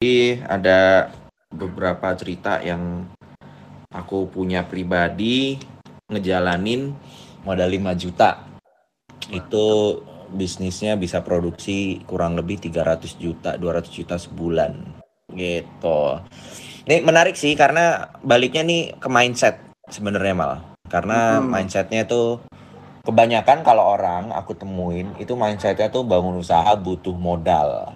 Jadi ada beberapa cerita yang aku punya pribadi ngejalanin modal 5 juta. Itu bisnisnya bisa produksi kurang lebih 300 juta, 200 juta sebulan. Gitu. Ini menarik sih karena baliknya nih ke mindset sebenarnya malah. Karena Hmm. mindsetnya tuh kebanyakan kalau orang aku temuin itu mindsetnya tuh bangun usaha butuh modal.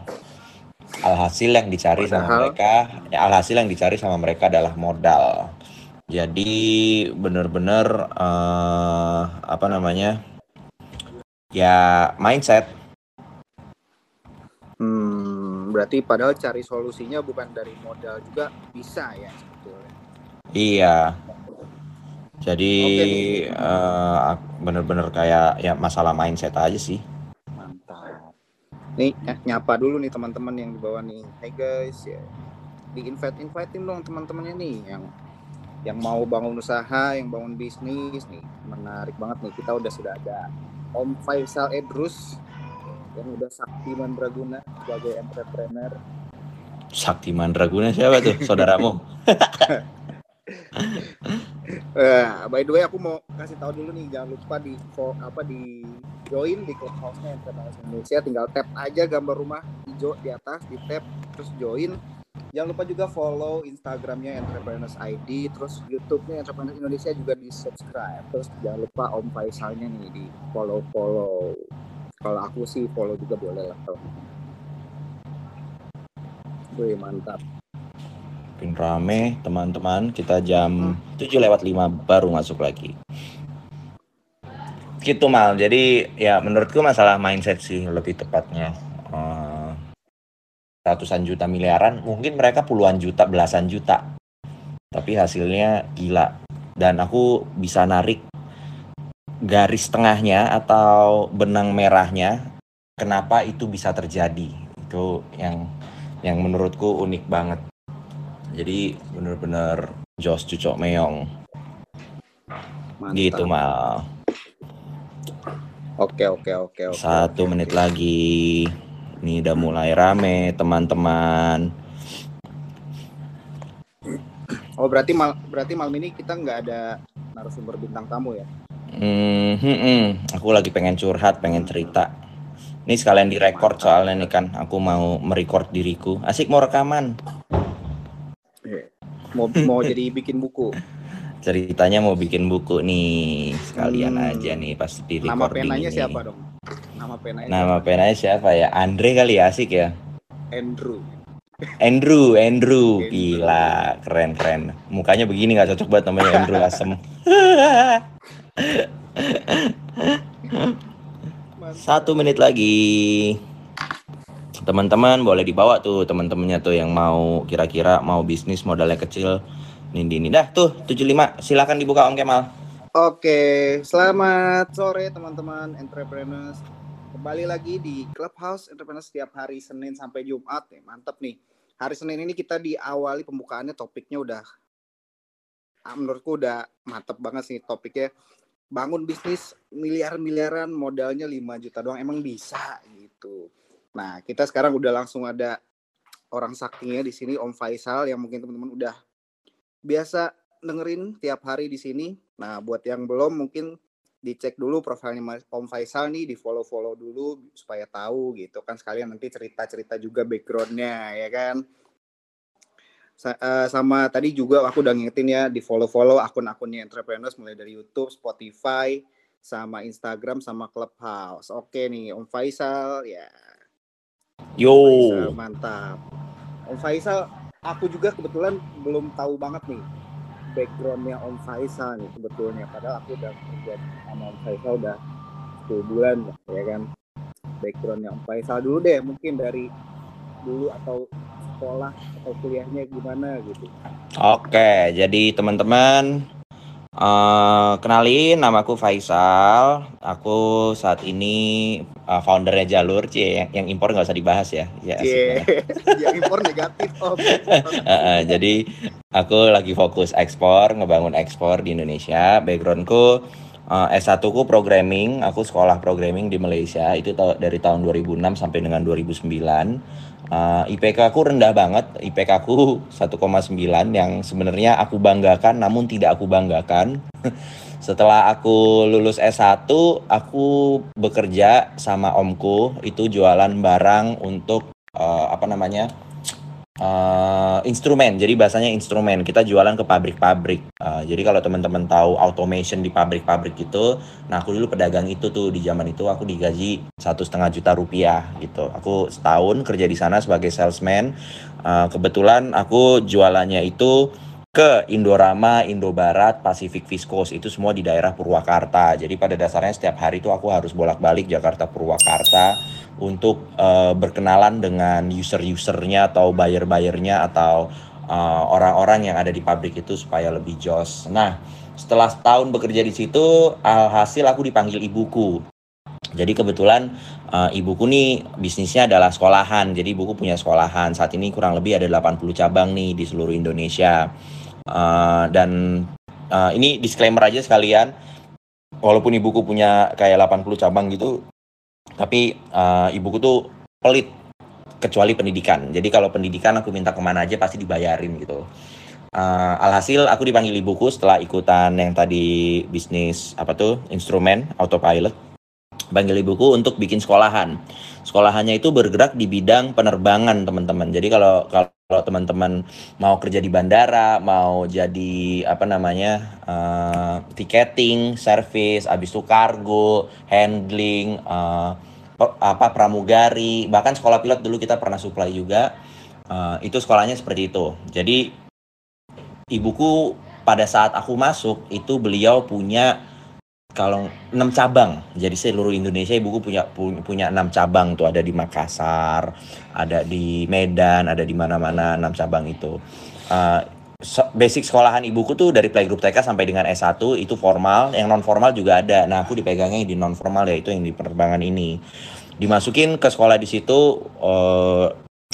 Alhasil yang dicari sama Padahal- mereka, ya, alhasil yang dicari sama mereka adalah modal. Jadi bener-bener eh, apa namanya? Ya mindset. Hmm, berarti padahal cari solusinya bukan dari modal juga bisa ya sebetulnya. Iya. Jadi eh, bener-bener kayak ya masalah mindset aja sih. Nih ny- nyapa dulu nih teman-teman yang di bawah nih. Hey guys, ya. Di invite invitein dong teman-temannya nih yang yang mau bangun usaha, yang bangun bisnis nih. Menarik banget nih. Kita udah sudah ada Om Faisal Edrus yang udah sakti mandraguna sebagai entrepreneur. Sakti Mandraguna siapa tuh saudaramu? Eh, by the way aku mau kasih tahu dulu nih jangan lupa di apa di join di clubhouse-nya Entrepreneurs Indonesia. Tinggal tap aja gambar rumah hijau di atas di tap terus join. Jangan lupa juga follow Instagramnya Entrepreneurs ID terus YouTube-nya Entrepreneurs Indonesia juga di subscribe terus jangan lupa Om Faisalnya nih di follow follow kalau aku sih follow juga boleh lah Wih mantap. Makin rame teman-teman. Kita jam 7 lewat 5 baru masuk lagi. Gitu mal. Jadi ya menurutku masalah mindset sih lebih tepatnya. Eh, ratusan juta miliaran, mungkin mereka puluhan juta, belasan juta. Tapi hasilnya gila. Dan aku bisa narik garis tengahnya atau benang merahnya kenapa itu bisa terjadi. Itu yang yang menurutku unik banget. Jadi bener-bener Jos Cucok Meong mantap gitu mal. Oke oke oke oke Satu menit lagi. Ini udah mulai rame teman-teman. Oh berarti mal berarti malam ini kita nggak ada narasumber bintang tamu ya? Hmm, hmm, hmm. Aku lagi pengen curhat, pengen cerita. Ini sekalian direkord soalnya nih kan. Aku mau merecord diriku. Asik mau rekaman. Mau mau jadi bikin buku. Ceritanya mau bikin buku nih. Sekalian Hmm. aja nih pas di Nama recording penanya ini. siapa dong? Nama penanya Nama siapa? penanya siapa ya? Andre kali ya, asik ya. Andrew. Andrew, Andrew, Andrew. gila, keren keren. Mukanya begini nggak cocok banget namanya Andrew asem. Satu menit lagi. Teman-teman boleh dibawa tuh teman-temannya tuh yang mau kira-kira mau bisnis modalnya kecil. Nindi ini dah tuh 75 silakan dibuka Om Kemal. Oke, selamat sore teman-teman entrepreneurs. Kembali lagi di Clubhouse Entrepreneurs setiap hari Senin sampai Jumat nih. Mantap nih. Hari Senin ini kita diawali pembukaannya topiknya udah ah, menurutku udah mantep banget sih topiknya. Bangun bisnis miliar-miliaran modalnya 5 juta doang emang bisa gitu. Nah, kita sekarang udah langsung ada orang saktinya di sini Om Faisal yang mungkin teman-teman udah biasa dengerin tiap hari di sini. Nah, buat yang belum mungkin dicek dulu profilnya Mas Om Faisal nih, di follow-follow dulu supaya tahu gitu kan sekalian nanti cerita-cerita juga backgroundnya ya kan. Sa- eh, sama tadi juga aku udah ngingetin ya di follow-follow akun-akunnya entrepreneurs mulai dari YouTube, Spotify, sama Instagram, sama Clubhouse. Oke nih, Om Faisal ya. Yo. Faisal, mantap. Om Faisal, aku juga kebetulan belum tahu banget nih backgroundnya Om Faisal nih sebetulnya. Padahal aku udah kerja sama Om Faisal udah 10 bulan ya kan. Backgroundnya Om Faisal dulu deh, mungkin dari dulu atau sekolah atau kuliahnya gimana gitu. Oke, jadi teman-teman eh, kenalin namaku Faisal. Aku saat ini eh, foundernya Jalur, cie yang, yang impor nggak usah dibahas ya. Ya, asik Cie, banget. ya impor negatif Om. Eh, eh, jadi aku lagi fokus ekspor, ngebangun ekspor di Indonesia. Backgroundku Uh, S1 ku programming, aku sekolah programming di Malaysia itu dari tahun 2006 sampai dengan 2009. Uh, IPK aku rendah banget, IPK aku 1,9 yang sebenarnya aku banggakan namun tidak aku banggakan. Setelah aku lulus S1, aku bekerja sama omku itu jualan barang untuk uh, apa namanya? Uh, instrumen. Jadi bahasanya instrumen. Kita jualan ke pabrik-pabrik. Uh, jadi kalau teman-teman tahu automation di pabrik-pabrik itu, nah aku dulu pedagang itu tuh di zaman itu aku digaji satu setengah juta rupiah gitu. Aku setahun kerja di sana sebagai salesman. Uh, kebetulan aku jualannya itu ke Indorama, Indobarat, Pacific Viscose itu semua di daerah Purwakarta. Jadi pada dasarnya setiap hari itu aku harus bolak-balik Jakarta Purwakarta untuk uh, berkenalan dengan user-usernya atau buyer-buyernya atau uh, orang-orang yang ada di pabrik itu supaya lebih jos. Nah, setelah setahun bekerja di situ, alhasil aku dipanggil ibuku. Jadi kebetulan uh, ibuku nih bisnisnya adalah sekolahan. Jadi ibuku punya sekolahan. Saat ini kurang lebih ada 80 cabang nih di seluruh Indonesia. Uh, dan uh, ini disclaimer aja sekalian. Walaupun ibuku punya kayak 80 cabang gitu, tapi uh, ibuku tuh pelit kecuali pendidikan. Jadi kalau pendidikan aku minta ke mana aja pasti dibayarin gitu. Uh, alhasil aku dipanggil ibuku setelah ikutan yang tadi bisnis apa tuh instrumen autopilot panggil ibuku untuk bikin sekolahan. Sekolahannya itu bergerak di bidang penerbangan teman-teman. Jadi kalau kalau teman-teman mau kerja di bandara mau jadi apa namanya uh, tiketing service abis itu kargo handling uh, apa pramugari bahkan sekolah pilot dulu kita pernah supply juga uh, itu sekolahnya seperti itu. Jadi ibuku pada saat aku masuk itu beliau punya kalau enam cabang jadi seluruh Indonesia ibuku punya punya enam cabang tuh. Ada di Makassar ada di Medan ada di mana-mana enam cabang itu. Uh, basic sekolahan ibuku tuh dari playgroup TK sampai dengan S1 itu formal. Yang non formal juga ada. Nah aku dipegangnya di non formal yaitu yang di penerbangan ini. Dimasukin ke sekolah di situ uh,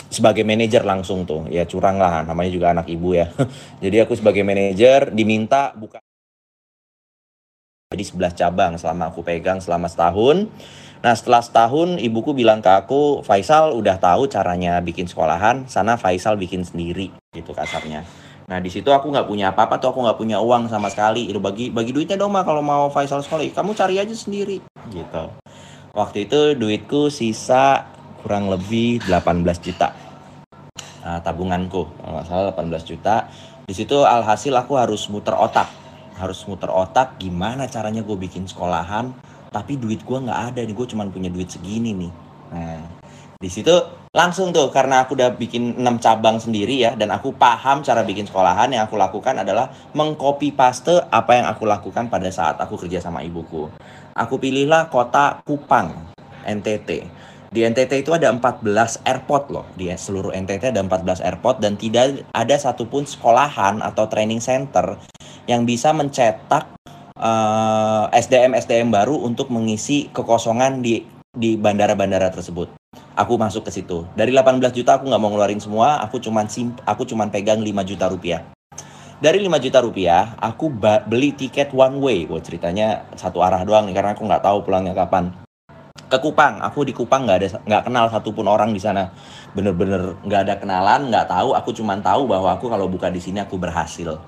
sebagai manajer langsung tuh. Ya curang lah namanya juga anak ibu ya. Jadi aku sebagai manajer diminta buka jadi 11 cabang selama aku pegang selama setahun. Nah setelah setahun ibuku bilang ke aku, Faisal udah tahu caranya bikin sekolahan, sana Faisal bikin sendiri gitu kasarnya. Nah di situ aku nggak punya apa-apa tuh aku nggak punya uang sama sekali. Itu bagi bagi duitnya dong mah kalau mau Faisal sekolah, kamu cari aja sendiri gitu. Waktu itu duitku sisa kurang lebih 18 juta. Nah, tabunganku kalau nggak salah 18 juta. Di situ alhasil aku harus muter otak harus muter otak gimana caranya gue bikin sekolahan tapi duit gue nggak ada nih gue cuma punya duit segini nih. Nah di situ langsung tuh karena aku udah bikin 6 cabang sendiri ya dan aku paham cara bikin sekolahan yang aku lakukan adalah mengcopy paste apa yang aku lakukan pada saat aku kerja sama ibuku. Aku pilihlah kota Kupang NTT di NTT itu ada 14 airport loh. Di seluruh NTT ada 14 airport dan tidak ada satupun sekolahan atau training center yang bisa mencetak uh, eh, SDM SDM baru untuk mengisi kekosongan di di bandara-bandara tersebut. Aku masuk ke situ. Dari 18 juta aku nggak mau ngeluarin semua, aku cuman sim, aku cuman pegang 5 juta rupiah. Dari 5 juta rupiah, aku beli tiket one way. Wah, ceritanya satu arah doang nih karena aku nggak tahu pulangnya kapan. Ke Kupang, aku di Kupang nggak ada nggak kenal satupun orang di sana. Bener-bener nggak ada kenalan, nggak tahu. Aku cuman tahu bahwa aku kalau buka di sini aku berhasil.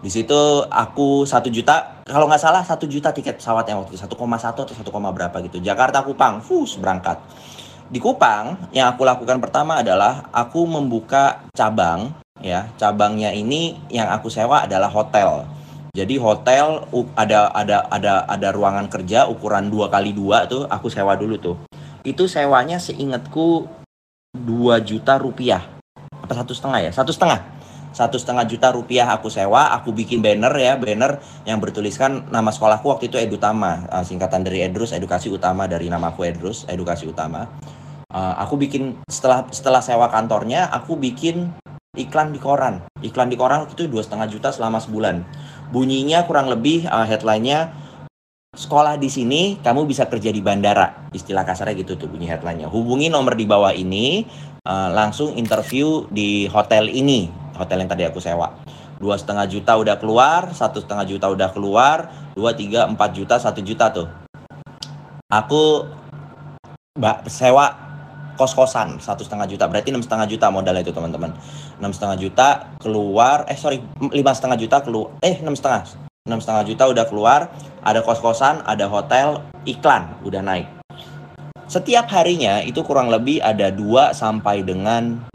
Di situ aku satu juta, kalau nggak salah satu juta tiket pesawat yang waktu satu koma satu atau satu koma berapa gitu. Jakarta Kupang, fus berangkat. Di Kupang yang aku lakukan pertama adalah aku membuka cabang ya. Cabangnya ini yang aku sewa adalah hotel. Jadi hotel ada ada ada ada ruangan kerja ukuran dua kali dua tuh aku sewa dulu tuh. Itu sewanya seingatku 2 juta rupiah. Apa satu setengah ya? Satu setengah satu setengah juta rupiah aku sewa aku bikin banner ya banner yang bertuliskan nama sekolahku waktu itu Edutama uh, singkatan dari Edrus edukasi utama dari nama aku Edrus edukasi utama. Uh, aku bikin setelah setelah sewa kantornya aku bikin iklan di koran. Iklan di koran itu dua setengah juta selama sebulan. Bunyinya kurang lebih uh, headlinenya sekolah di sini kamu bisa kerja di bandara. Istilah kasarnya gitu tuh bunyi headlinenya. Hubungi nomor di bawah ini uh, langsung interview di hotel ini hotel yang tadi aku sewa. Dua setengah juta udah keluar satu setengah juta udah keluar dua tiga empat juta satu juta tuh. Aku mbak sewa kos kosan satu setengah juta. Berarti enam setengah juta modal itu teman-teman. Enam setengah juta keluar eh sorry lima setengah juta keluar eh enam setengah enam setengah juta udah keluar ada kos kosan ada hotel iklan udah naik. Setiap harinya itu kurang lebih ada 2 sampai dengan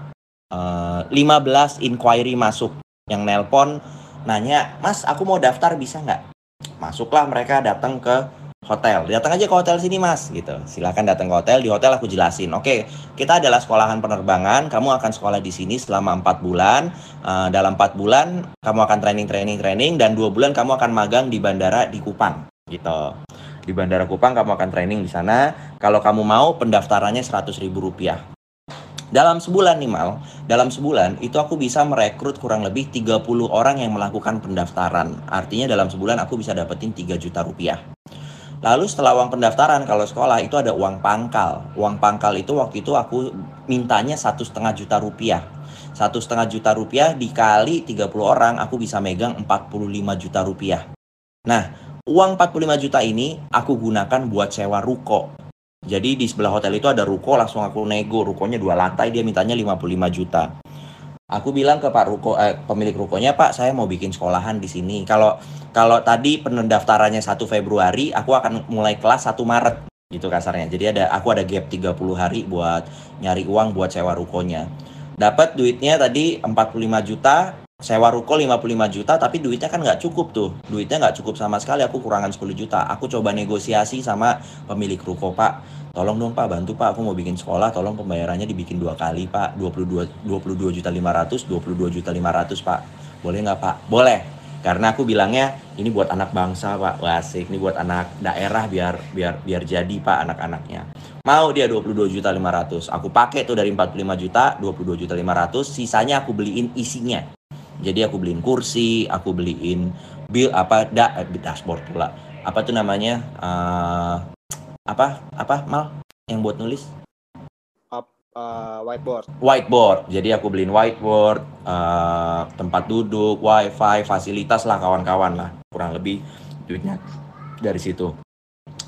uh, eh, 15 inquiry masuk yang nelpon nanya mas aku mau daftar bisa nggak masuklah mereka datang ke hotel. Datang aja ke hotel sini mas, gitu. Silahkan datang ke hotel. Di hotel aku jelasin. Oke, kita adalah sekolahan penerbangan. Kamu akan sekolah di sini selama empat bulan. Uh, dalam empat bulan kamu akan training, training, training. Dan dua bulan kamu akan magang di bandara di Kupang, gitu. Di bandara Kupang kamu akan training di sana. Kalau kamu mau pendaftarannya seratus ribu rupiah. Dalam sebulan nih Mal, dalam sebulan itu aku bisa merekrut kurang lebih 30 orang yang melakukan pendaftaran. Artinya dalam sebulan aku bisa dapetin 3 juta rupiah. Lalu setelah uang pendaftaran kalau sekolah itu ada uang pangkal. Uang pangkal itu waktu itu aku mintanya satu setengah juta rupiah. Satu setengah juta rupiah dikali 30 orang aku bisa megang 45 juta rupiah. Nah, uang 45 juta ini aku gunakan buat sewa ruko. Jadi di sebelah hotel itu ada ruko, langsung aku nego. Rukonya dua lantai, dia mintanya 55 juta. Aku bilang ke Pak Ruko, eh, pemilik rukonya, Pak, saya mau bikin sekolahan di sini. Kalau kalau tadi pendaftarannya 1 Februari, aku akan mulai kelas 1 Maret gitu kasarnya. Jadi ada aku ada gap 30 hari buat nyari uang buat sewa rukonya. Dapat duitnya tadi 45 juta, sewa ruko 55 juta, tapi duitnya kan nggak cukup tuh. Duitnya nggak cukup sama sekali, aku kurangan 10 juta. Aku coba negosiasi sama pemilik ruko, Pak. Tolong dong pak bantu pak. Aku mau bikin sekolah tolong pembayarannya dibikin dua kali pak. 22 22 juta 500 22 juta 500 pak. Boleh nggak pak? Boleh. Karena aku bilangnya ini buat anak bangsa pak. Wasik ini buat anak daerah biar biar biar jadi pak anak-anaknya. Mau dia 22 juta 500 aku pakai tuh dari 45 juta 22 juta 500 sisanya aku beliin isinya jadi aku beliin kursi aku beliin bill apa da, eh, dashboard pula. Apa tuh namanya uh, apa apa mal yang buat nulis? Up, uh, whiteboard. Whiteboard. Jadi aku beliin whiteboard uh, tempat duduk wifi fasilitas lah kawan-kawan lah. Kurang lebih duitnya dari situ.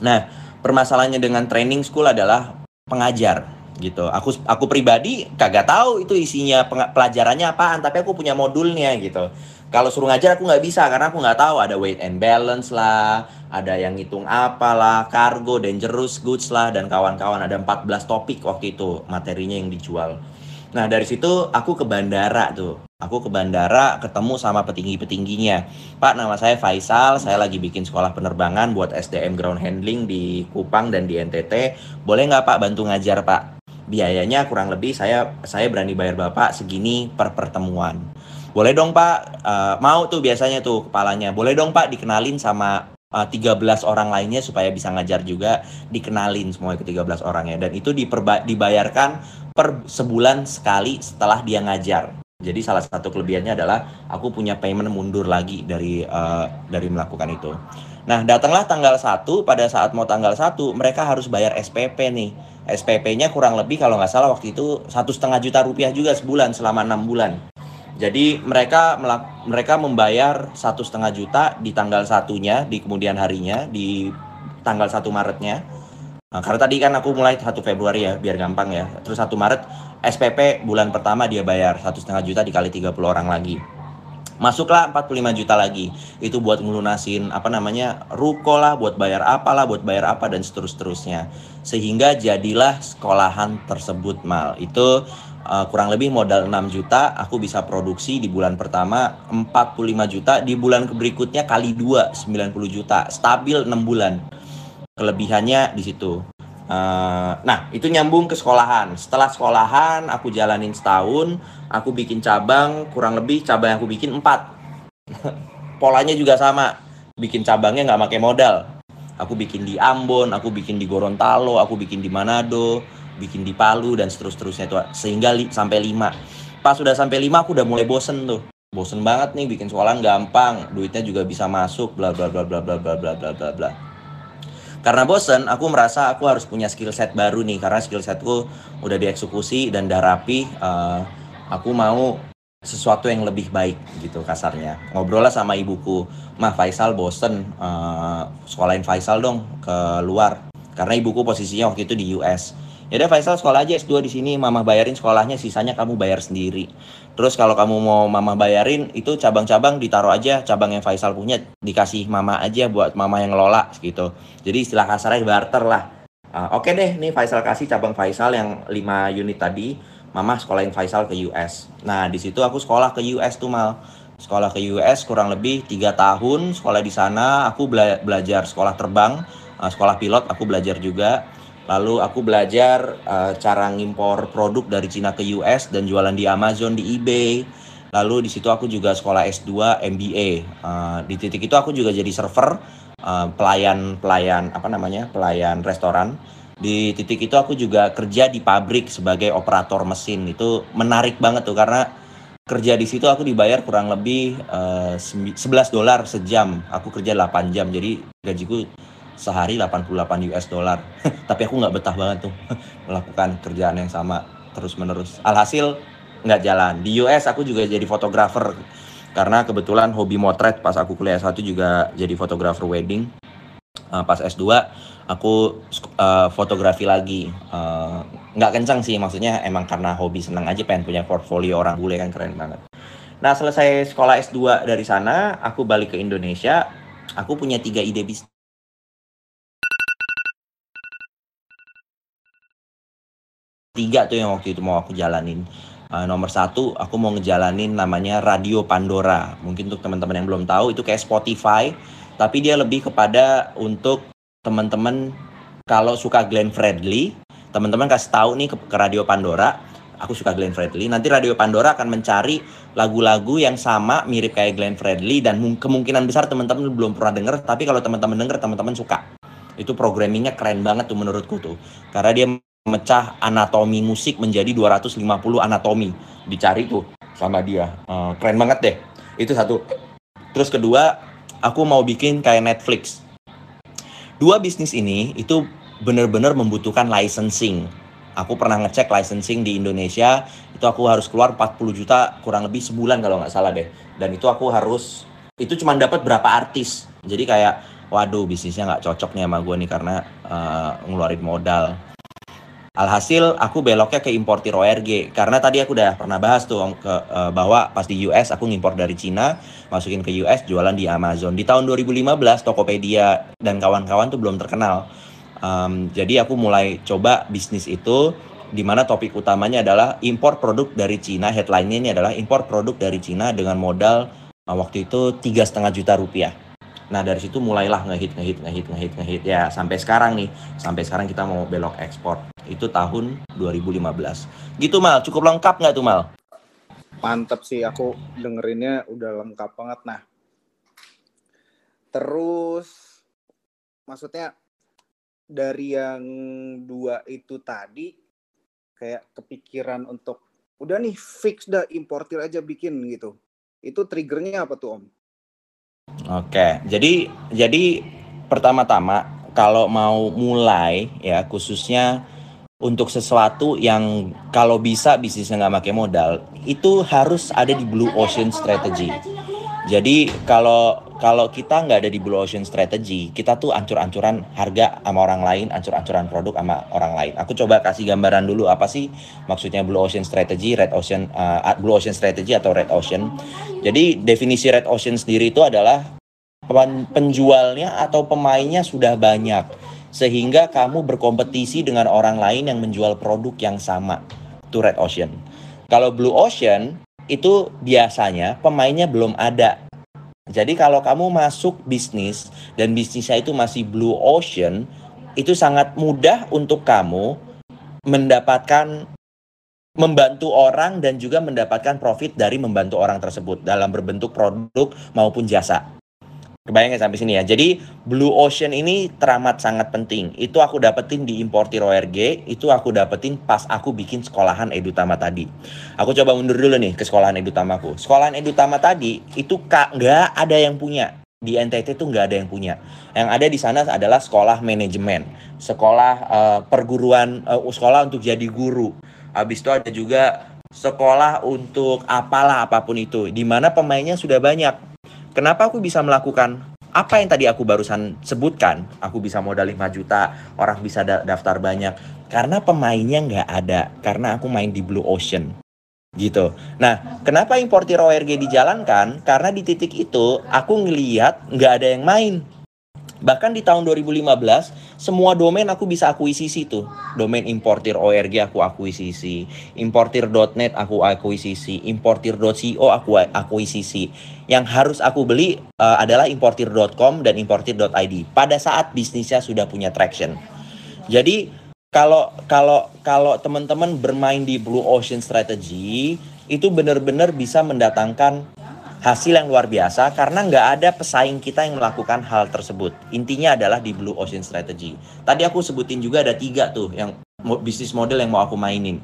Nah permasalahannya dengan training school adalah pengajar gitu aku aku pribadi kagak tahu itu isinya pelajarannya apaan tapi aku punya modulnya gitu kalau suruh ngajar aku nggak bisa karena aku nggak tahu ada weight and balance lah, ada yang ngitung apalah, cargo, dangerous goods lah dan kawan-kawan ada 14 topik waktu itu materinya yang dijual. Nah dari situ aku ke bandara tuh. Aku ke bandara ketemu sama petinggi-petingginya. Pak nama saya Faisal, saya lagi bikin sekolah penerbangan buat SDM ground handling di Kupang dan di NTT. Boleh nggak Pak bantu ngajar Pak? Biayanya kurang lebih saya saya berani bayar Bapak segini per pertemuan. Boleh dong pak. Uh, mau tuh biasanya tuh kepalanya. Boleh dong pak dikenalin sama eh, 13 orang lainnya supaya bisa ngajar juga. Dikenalin semua ke 13 orangnya. Dan itu diperba dibayarkan per sebulan sekali setelah dia ngajar. Jadi salah satu kelebihannya adalah aku punya payment mundur lagi dari uh, dari melakukan itu nah datanglah tanggal 1 pada saat mau tanggal 1 mereka harus bayar SPP nih SPP-nya kurang lebih kalau nggak salah waktu itu satu setengah juta rupiah juga sebulan selama enam bulan jadi mereka mereka membayar satu setengah juta di tanggal satunya di kemudian harinya di tanggal 1 Maretnya. Nah, karena tadi kan aku mulai 1 Februari ya biar gampang ya. Terus 1 Maret SPP bulan pertama dia bayar satu setengah juta dikali 30 orang lagi. Masuklah 45 juta lagi. Itu buat ngelunasin apa namanya ruko lah, buat bayar apalah, buat bayar apa dan seterus-terusnya. Sehingga jadilah sekolahan tersebut mal. Itu uh, kurang lebih modal 6 juta aku bisa produksi di bulan pertama 45 juta di bulan berikutnya kali 2 90 juta stabil 6 bulan kelebihannya di situ uh, nah itu nyambung ke sekolahan. Setelah sekolahan aku jalanin setahun aku bikin cabang kurang lebih cabang yang aku bikin 4 polanya juga sama. Bikin cabangnya nggak pakai modal. Aku bikin di Ambon aku bikin di Gorontalo aku bikin di Manado bikin di Palu dan seterus-terusnya itu. Sehingga li, sampai 5 pas sudah sampai 5 aku udah mulai bosen tuh. Bosen banget nih bikin sekolahan gampang duitnya juga bisa masuk bla bla bla bla bla bla bla bla bla bla karena bosen aku merasa aku harus punya skill set baru nih karena skill setku udah dieksekusi dan udah rapi uh, aku mau sesuatu yang lebih baik gitu kasarnya. Ngobrol lah sama ibuku, mah Faisal bosen uh, sekolahin Faisal dong ke luar. Karena ibuku posisinya waktu itu di US. Ya udah Faisal sekolah aja S2 di sini, mama bayarin sekolahnya, sisanya kamu bayar sendiri. Terus kalau kamu mau mama bayarin, itu cabang-cabang ditaruh aja, cabang yang Faisal punya dikasih mama aja buat mama yang ngelola gitu. Jadi istilah kasarnya barter lah. Uh, Oke okay deh, nih Faisal kasih cabang Faisal yang 5 unit tadi, mama sekolahin Faisal ke US. Nah di situ aku sekolah ke US tuh mal sekolah ke US kurang lebih tiga tahun sekolah di sana aku bela belajar sekolah terbang uh, sekolah pilot aku belajar juga lalu aku belajar uh, cara ngimpor produk dari Cina ke US dan jualan di Amazon di eBay. Lalu di situ aku juga sekolah S2 MBA uh, di titik itu aku juga jadi server uh, pelayan pelayan apa namanya pelayan restoran. Di titik itu aku juga kerja di pabrik sebagai operator mesin. Itu menarik banget tuh karena kerja di situ aku dibayar kurang lebih uh, 11 dolar sejam. Aku kerja 8 jam jadi gajiku sehari 88 US dollar. Tapi aku nggak betah banget tuh melakukan kerjaan yang sama terus menerus. Alhasil nggak jalan. Di US aku juga jadi fotografer karena kebetulan hobi motret pas aku kuliah satu juga jadi fotografer wedding. Uh, pas S2 aku uh, fotografi lagi. Uh, nggak kencang sih maksudnya emang karena hobi senang aja pengen punya portfolio orang bule kan keren banget. Nah selesai sekolah S2 dari sana aku balik ke Indonesia. Aku punya tiga ide bisnis tiga tuh yang waktu itu mau aku jalanin. Uh, nomor satu, aku mau ngejalanin namanya Radio Pandora. Mungkin untuk teman-teman yang belum tahu, itu kayak Spotify, tapi dia lebih kepada untuk teman-teman kalau suka Glenn Fredly, teman-teman kasih tahu nih ke, ke Radio Pandora, aku suka Glenn Fredly. Nanti Radio Pandora akan mencari lagu-lagu yang sama mirip kayak Glenn Fredly dan kemungkinan besar teman-teman belum pernah denger, tapi kalau teman-teman denger, teman-teman suka. Itu programmingnya keren banget tuh menurutku tuh. Karena dia mecah anatomi musik menjadi 250 anatomi. Dicari tuh sama dia. Uh, keren banget deh. Itu satu. Terus kedua aku mau bikin kayak Netflix. Dua bisnis ini itu benar-benar membutuhkan licensing. Aku pernah ngecek licensing di Indonesia itu aku harus keluar 40 juta kurang lebih sebulan kalau nggak salah deh. Dan itu aku harus itu cuma dapat berapa artis. Jadi kayak waduh bisnisnya nggak cocok nih sama gue nih karena uh, ngeluarin modal Alhasil aku beloknya ke importir ORG karena tadi aku udah pernah bahas tuh ke uh, bahwa pas di US aku ngimpor dari Cina, masukin ke US jualan di Amazon. Di tahun 2015 Tokopedia dan kawan-kawan tuh belum terkenal. Um, jadi aku mulai coba bisnis itu di mana topik utamanya adalah impor produk dari Cina. Headline-nya ini adalah impor produk dari Cina dengan modal uh, waktu itu tiga setengah juta rupiah. Nah dari situ mulailah ngehit ngehit ngehit ngehit ngehit. Ya sampai sekarang nih. Sampai sekarang kita mau belok ekspor. Itu tahun 2015 gitu mal. Cukup lengkap nggak tuh mal? Mantep sih. Aku dengerinnya udah lengkap banget. Nah terus maksudnya dari yang dua itu tadi kayak kepikiran untuk udah nih fix dah importir aja bikin gitu. Itu triggernya apa tuh om Oke, jadi jadi pertama-tama kalau mau mulai ya khususnya untuk sesuatu yang kalau bisa bisnisnya nggak pakai modal itu harus ada di blue ocean strategy. Jadi kalau kalau kita nggak ada di blue ocean strategy, kita tuh ancur-ancuran harga sama orang lain, ancur-ancuran produk sama orang lain. Aku coba kasih gambaran dulu apa sih maksudnya blue ocean strategy, red ocean, uh, blue ocean strategy atau red ocean. Jadi definisi red ocean sendiri itu adalah penjualnya atau pemainnya sudah banyak sehingga kamu berkompetisi dengan orang lain yang menjual produk yang sama. Itu red ocean. Kalau blue ocean itu biasanya pemainnya belum ada. Jadi kalau kamu masuk bisnis dan bisnisnya itu masih blue ocean, itu sangat mudah untuk kamu mendapatkan membantu orang dan juga mendapatkan profit dari membantu orang tersebut dalam berbentuk produk maupun jasa. Kebayang sampai sini ya. Jadi Blue Ocean ini teramat sangat penting. Itu aku dapetin di Importir ORG, itu aku dapetin pas aku bikin sekolahan Edutama tadi. Aku coba mundur dulu nih ke sekolahan Edutamaku. Sekolahan Edutama tadi itu kak nggak ada yang punya di NTT itu nggak ada yang punya. Yang ada di sana adalah sekolah manajemen, sekolah uh, perguruan, uh, sekolah untuk jadi guru. Habis itu ada juga sekolah untuk apalah apa pun itu, di mana pemainnya sudah banyak. Kenapa aku bisa melakukan apa yang tadi aku barusan sebutkan? Aku bisa modal 5 juta, orang bisa da daftar banyak. Karena pemainnya nggak ada, karena aku main di Blue Ocean gitu. Nah, kenapa importir ORG dijalankan? Karena di titik itu aku ngeliat nggak ada yang main Bahkan di tahun 2015, semua domain aku bisa akuisisi tuh. Domain importir ORG aku akuisisi, importir.net aku akuisisi, importir.co aku akuisisi. Yang harus aku beli uh, adalah importir.com dan importir.id pada saat bisnisnya sudah punya traction. Jadi kalau kalau kalau teman-teman bermain di Blue Ocean Strategy itu benar-benar bisa mendatangkan hasil yang luar biasa karena nggak ada pesaing kita yang melakukan hal tersebut. Intinya adalah di Blue Ocean Strategy. Tadi aku sebutin juga ada tiga tuh yang bisnis model yang mau aku mainin.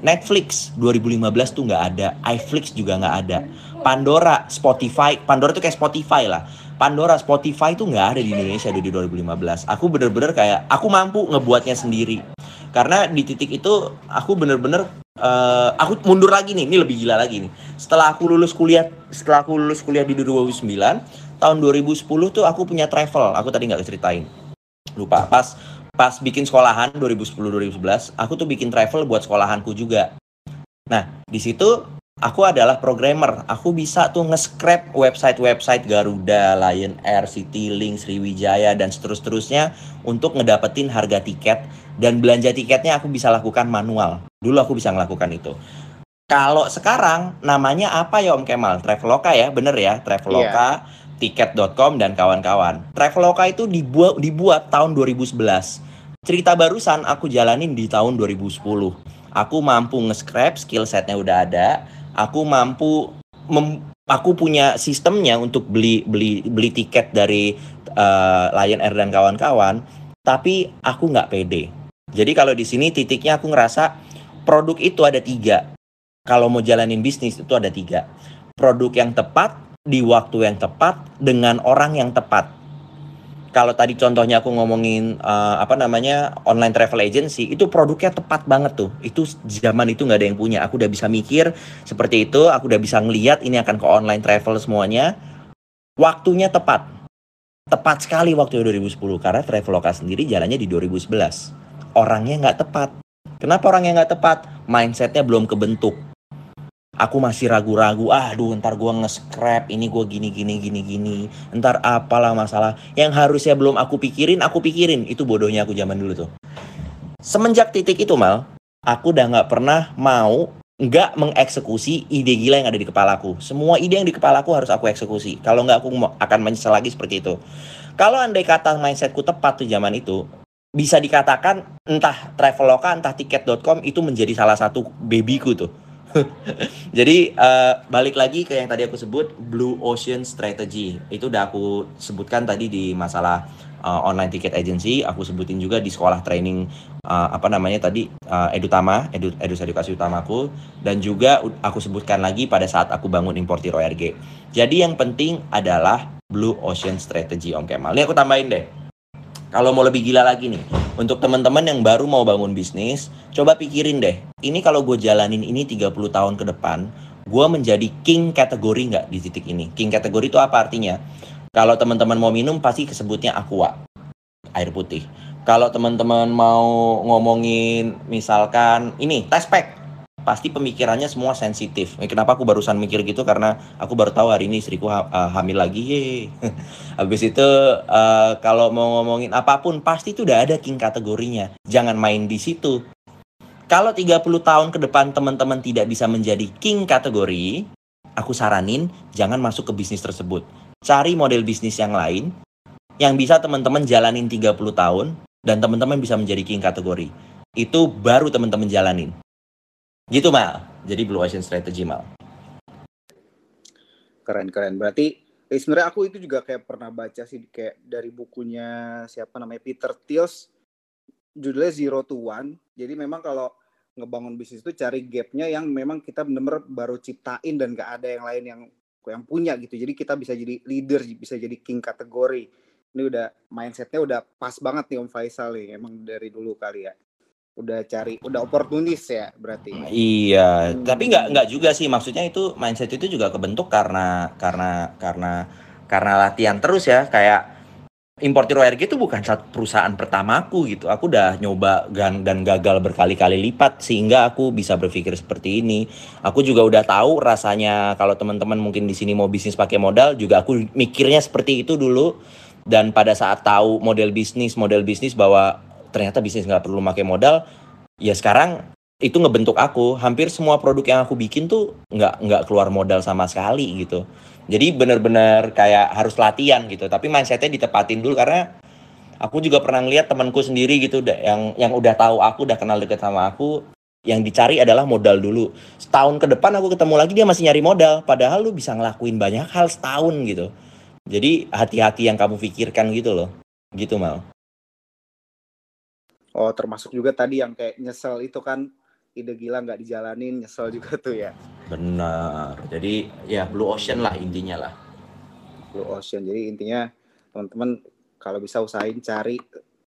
Netflix 2015 tuh nggak ada, iFlix juga nggak ada. Pandora, Spotify, Pandora tuh kayak Spotify lah. Pandora, Spotify tuh nggak ada di Indonesia di 2015. Aku bener-bener kayak aku mampu ngebuatnya sendiri. Karena di titik itu aku bener-bener uh, aku mundur lagi nih, ini lebih gila lagi nih. Setelah aku lulus kuliah, setelah aku lulus kuliah di 2009, tahun 2010 tuh aku punya travel. Aku tadi nggak ceritain. Lupa. Pas pas bikin sekolahan 2010 2011, aku tuh bikin travel buat sekolahanku juga. Nah, di situ aku adalah programmer. Aku bisa tuh nge-scrap website-website Garuda, Lion Air, Citylink, Sriwijaya dan seterus-terusnya untuk ngedapetin harga tiket dan belanja tiketnya aku bisa lakukan manual. Dulu aku bisa melakukan itu. Kalau sekarang namanya apa ya Om Kemal? Traveloka ya, bener ya? Traveloka, yeah. tiket.com dan kawan-kawan. Traveloka itu dibuat dibuat tahun 2011. Cerita barusan aku jalanin di tahun 2010. Aku mampu nge-scrap, skill setnya udah ada. Aku mampu mem aku punya sistemnya untuk beli beli beli tiket dari uh, Lion Air dan kawan-kawan, tapi aku nggak pede. Jadi kalau di sini titiknya aku ngerasa produk itu ada tiga. Kalau mau jalanin bisnis itu ada tiga. Produk yang tepat, di waktu yang tepat, dengan orang yang tepat. Kalau tadi contohnya aku ngomongin uh, apa namanya online travel agency, itu produknya tepat banget tuh. Itu zaman itu nggak ada yang punya. Aku udah bisa mikir seperti itu, aku udah bisa ngeliat ini akan ke online travel semuanya. Waktunya tepat. Tepat sekali waktu 2010 karena Traveloka sendiri jalannya di 2011. Orangnya nggak tepat Kenapa orang yang nggak tepat? Mindsetnya belum kebentuk. Aku masih ragu-ragu, ah, aduh ntar gue nge-scrap, ini gue gini, gini, gini, gini. Ntar apalah masalah. Yang harusnya belum aku pikirin, aku pikirin. Itu bodohnya aku zaman dulu tuh. Semenjak titik itu, Mal, aku udah nggak pernah mau nggak mengeksekusi ide gila yang ada di kepalaku. Semua ide yang di kepalaku harus aku eksekusi. Kalau nggak aku akan menyesal lagi seperti itu. Kalau andai kata mindsetku tepat tuh zaman itu, bisa dikatakan entah Traveloka entah tiket.com itu menjadi salah satu babyku tuh. Jadi uh, balik lagi ke yang tadi aku sebut Blue Ocean Strategy. Itu udah aku sebutkan tadi di masalah uh, online ticket agency, aku sebutin juga di sekolah training uh, apa namanya tadi uh, Edutama, Edu Edu Edukasi Utamaku dan juga aku sebutkan lagi pada saat aku bangun importir ORG. Jadi yang penting adalah Blue Ocean Strategy Om Kemal. Ini aku tambahin deh kalau mau lebih gila lagi nih, untuk teman-teman yang baru mau bangun bisnis, coba pikirin deh, ini kalau gue jalanin ini 30 tahun ke depan, gue menjadi king kategori nggak di titik ini? King kategori itu apa artinya? Kalau teman-teman mau minum, pasti kesebutnya aqua, air putih. Kalau teman-teman mau ngomongin misalkan ini, test pack, pasti pemikirannya semua sensitif. Eh, kenapa aku barusan mikir gitu karena aku baru tahu hari ini istriku ha uh, hamil lagi. Habis itu uh, kalau mau ngomongin apa pun pasti itu udah ada king kategorinya. Jangan main di situ. Kalau 30 tahun ke depan teman-teman tidak bisa menjadi king kategori, aku saranin jangan masuk ke bisnis tersebut. Cari model bisnis yang lain yang bisa teman-teman jalanin 30 tahun dan teman-teman bisa menjadi king kategori. Itu baru teman-teman jalanin Gitu mal. Jadi Blue Ocean Strategy mal. Keren keren. Berarti eh, sebenarnya aku itu juga kayak pernah baca sih kayak dari bukunya siapa namanya Peter Thiels judulnya Zero to One. Jadi memang kalau ngebangun bisnis itu cari gapnya yang memang kita benar-benar baru ciptain dan gak ada yang lain yang yang punya gitu. Jadi kita bisa jadi leader, bisa jadi king kategori. Ini udah mindsetnya udah pas banget nih Om Faisal nih, emang dari dulu kali ya. Udah cari udah oportunis ya berarti iya hmm. tapi nggak nggak juga sih maksudnya itu mindset itu juga kebentuk karena karena karena karena latihan terus ya kayak importir ORG itu bukan satu perusahaan pertamaku gitu. Aku udah nyoba dan, dan gagal berkali-kali lipat sehingga aku bisa berpikir seperti ini. Aku juga udah tahu rasanya kalau teman-teman mungkin di sini mau bisnis pakai modal juga aku mikirnya seperti itu dulu. Dan pada saat tahu model bisnis, model bisnis bahwa ternyata bisnis nggak perlu pakai modal, ya sekarang itu ngebentuk aku. Hampir semua produk yang aku bikin tuh nggak nggak keluar modal sama sekali gitu jadi bener-bener kayak harus latihan gitu. Tapi mindsetnya ditepatin dulu karena aku juga pernah ngeliat temanku sendiri gitu yang yang udah tahu aku, udah kenal deket sama aku, yang dicari adalah modal dulu. Setahun ke depan aku ketemu lagi dia masih nyari modal, padahal lu bisa ngelakuin banyak hal setahun gitu. Jadi hati-hati yang kamu pikirkan gitu loh. Gitu mal. Oh termasuk juga tadi yang kayak nyesel itu kan ide gila nggak dijalanin nyesel juga tuh ya. Benar. Jadi ya blue ocean lah intinya lah. Blue ocean. Jadi intinya teman-teman kalau bisa usahain cari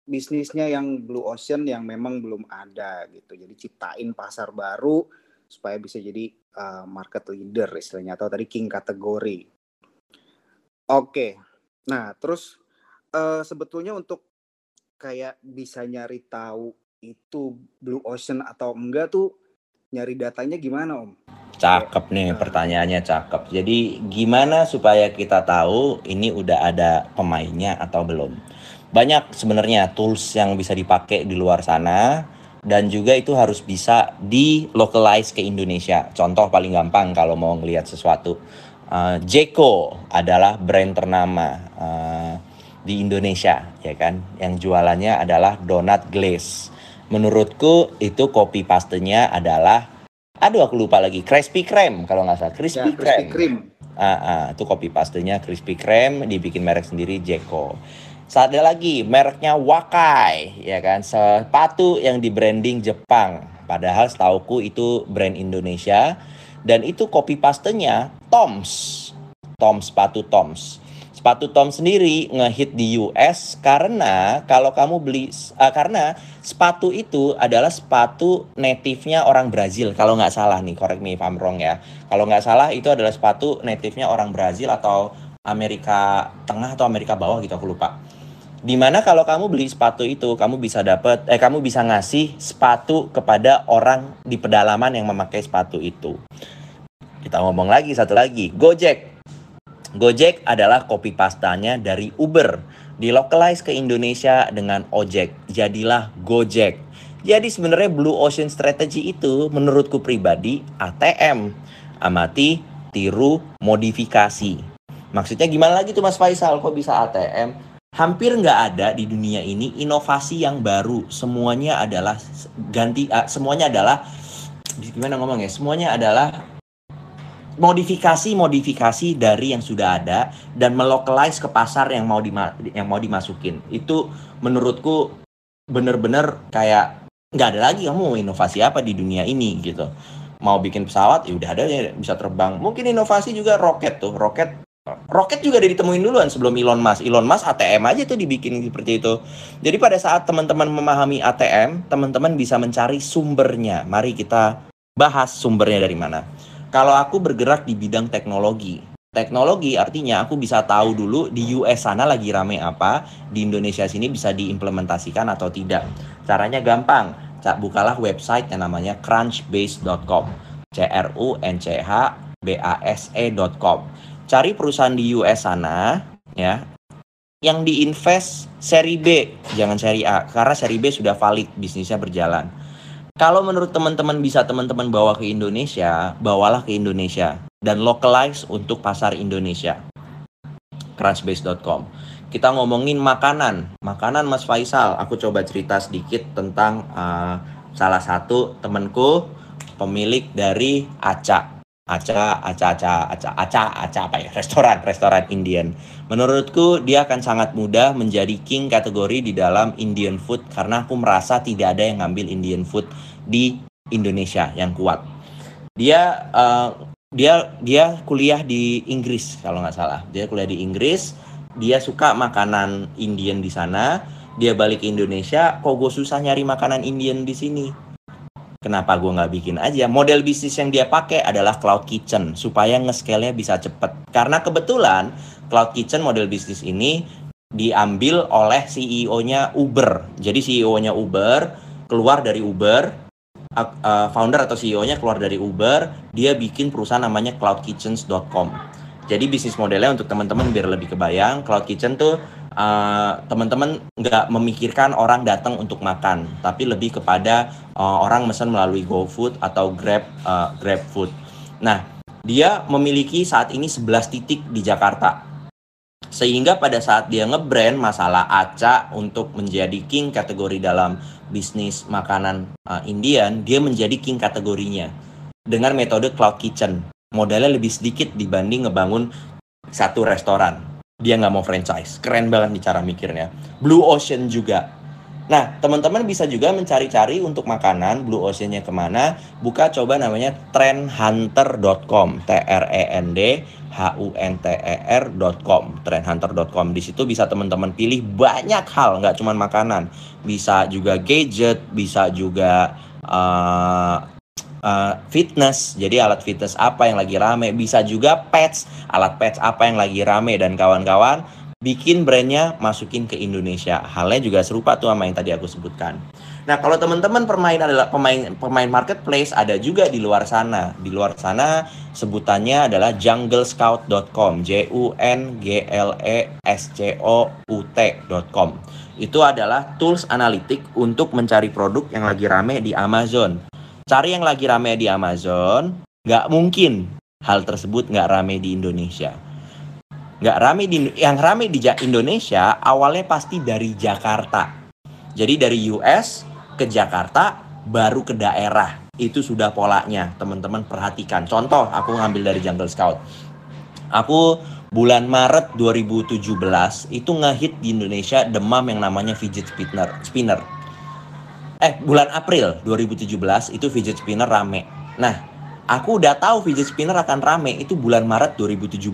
bisnisnya yang blue ocean yang memang belum ada gitu. Jadi ciptain pasar baru supaya bisa jadi uh, market leader istilahnya atau tadi king kategori oke. Nah terus uh, sebetulnya untuk kayak bisa nyari tahu itu blue ocean atau enggak tuh nyari datanya gimana om? Cakep nih nah. pertanyaannya cakep. Jadi gimana supaya kita tahu ini udah ada pemainnya atau belum? Banyak sebenarnya tools yang bisa dipakai di luar sana dan juga itu harus bisa di localize ke Indonesia. Contoh paling gampang kalau mau ngelihat sesuatu. Uh, Jeko adalah brand ternama uh, di Indonesia ya kan? Yang jualannya adalah donat glaze. Menurutku itu kopi pastenya adalah aduh aku lupa lagi crispy cream kalau nggak salah. Crispy ya, cream, cream. Ah, ah, itu kopi pastenya crispy cream dibikin merek sendiri Jeko. Ada lagi mereknya Wakai ya kan? Sepatu yang di branding Jepang. Padahal setauku itu brand Indonesia. Dan itu kopi pastenya Toms. Toms sepatu Toms sepatu Tom sendiri ngehit di US karena kalau kamu beli uh, karena sepatu itu adalah sepatu native-nya orang Brazil kalau nggak salah nih correct me if I'm wrong ya. Kalau nggak salah itu adalah sepatu native-nya orang Brazil atau Amerika Tengah atau Amerika Bawah gitu aku lupa. Di mana kalau kamu beli sepatu itu kamu bisa dapat eh kamu bisa ngasih sepatu kepada orang di pedalaman yang memakai sepatu itu. Kita ngomong lagi satu lagi. Gojek Gojek adalah copy pastanya dari Uber. Dilokalize ke Indonesia dengan ojek. Jadilah Gojek. Jadi sebenarnya Blue Ocean Strategy itu menurutku pribadi ATM. Amati, tiru, modifikasi. Maksudnya gimana lagi tuh Mas Faisal kok bisa ATM? Hampir nggak ada di dunia ini inovasi yang baru. Semuanya adalah ganti, semuanya adalah gimana ngomong ya? Semuanya adalah modifikasi-modifikasi dari yang sudah ada dan melokalize ke pasar yang mau dima yang mau dimasukin. Itu menurutku bener-bener kayak nggak ada lagi kamu mau inovasi apa di dunia ini gitu. Mau bikin pesawat ya udah ada ya bisa terbang. Mungkin inovasi juga roket tuh. Roket roket juga udah ditemuin duluan sebelum Elon Musk. Elon Musk ATM aja tuh dibikin seperti itu. Jadi pada saat teman-teman memahami ATM, teman-teman bisa mencari sumbernya. Mari kita bahas sumbernya dari mana. Kalau aku bergerak di bidang teknologi, teknologi artinya aku bisa tahu dulu di US sana lagi rame apa, di Indonesia sini bisa diimplementasikan atau tidak. Caranya gampang, bukalah website yang namanya crunchbase.com. C R U N C H B A S E.com. Cari perusahaan di US sana ya yang diinvest seri B, jangan seri A karena seri B sudah valid bisnisnya berjalan kalau menurut teman-teman bisa teman-teman bawa ke Indonesia, bawalah ke Indonesia dan localize untuk pasar Indonesia. Crunchbase.com. Kita ngomongin makanan, makanan Mas Faisal. Aku coba cerita sedikit tentang uh, salah satu temanku pemilik dari Acak aca aca aca aca aca aca apa ya? Restoran restoran Indian. Menurutku dia akan sangat mudah menjadi king kategori di dalam Indian food karena aku merasa tidak ada yang ngambil Indian food di Indonesia yang kuat. Dia uh, dia dia kuliah di Inggris kalau nggak salah. Dia kuliah di Inggris dia suka makanan Indian di sana dia balik ke Indonesia kok gue susah nyari makanan Indian di sini kenapa gue nggak bikin aja? Model bisnis yang dia pakai adalah cloud kitchen supaya nge-scale-nya bisa cepet. Karena kebetulan cloud kitchen model bisnis ini diambil oleh CEO-nya Uber. Jadi CEO-nya Uber keluar dari Uber uh, founder atau CEO-nya keluar dari Uber dia bikin perusahaan namanya cloudkitchens.com jadi bisnis modelnya untuk teman-teman biar lebih kebayang cloud kitchen tuh uh, teman-teman nggak memikirkan orang datang untuk makan, tapi lebih kepada uh, orang mesen melalui GoFood atau Grab uh, Grab Food. Nah, dia memiliki saat ini 11 titik di Jakarta. Sehingga pada saat dia ngebrand masalah Aca untuk menjadi king kategori dalam bisnis makanan uh, Indian, dia menjadi king kategorinya dengan metode cloud kitchen. Modalnya lebih sedikit dibanding ngebangun satu restoran dia nggak mau franchise. Keren banget nih cara mikirnya. Blue Ocean juga. Nah, teman-teman bisa juga mencari-cari untuk makanan Blue Oceannya ke mana. Buka coba namanya trendhunter.com. T R E N D H U N T E R.com. Trendhunter.com. Di situ bisa teman-teman pilih banyak hal, nggak cuma makanan. Bisa juga gadget, bisa juga uh, uh, fitness. Jadi alat fitness apa yang lagi rame, bisa juga pets, alat pets apa yang lagi rame dan kawan-kawan bikin brandnya masukin ke Indonesia. Halnya juga serupa tuh sama yang tadi aku sebutkan. Nah, kalau teman-teman permain adalah pemain pemain marketplace ada juga di luar sana. Di luar sana sebutannya adalah junglescout.com, J U N G L E S C O U T.com. Itu adalah tools analitik untuk mencari produk yang lagi rame di Amazon cari yang lagi rame di Amazon, nggak mungkin hal tersebut nggak rame di Indonesia. Nggak rame di yang rame di Indonesia awalnya pasti dari Jakarta. Jadi dari US ke Jakarta baru ke daerah. Itu sudah polanya, teman-teman perhatikan. Contoh, aku ngambil dari Jungle Scout. Aku bulan Maret 2017 itu ngehit di Indonesia demam yang namanya fidget spinner. Spinner eh bulan April 2017 itu fidget spinner rame. Nah, aku udah tahu fidget spinner akan rame itu bulan Maret 2017.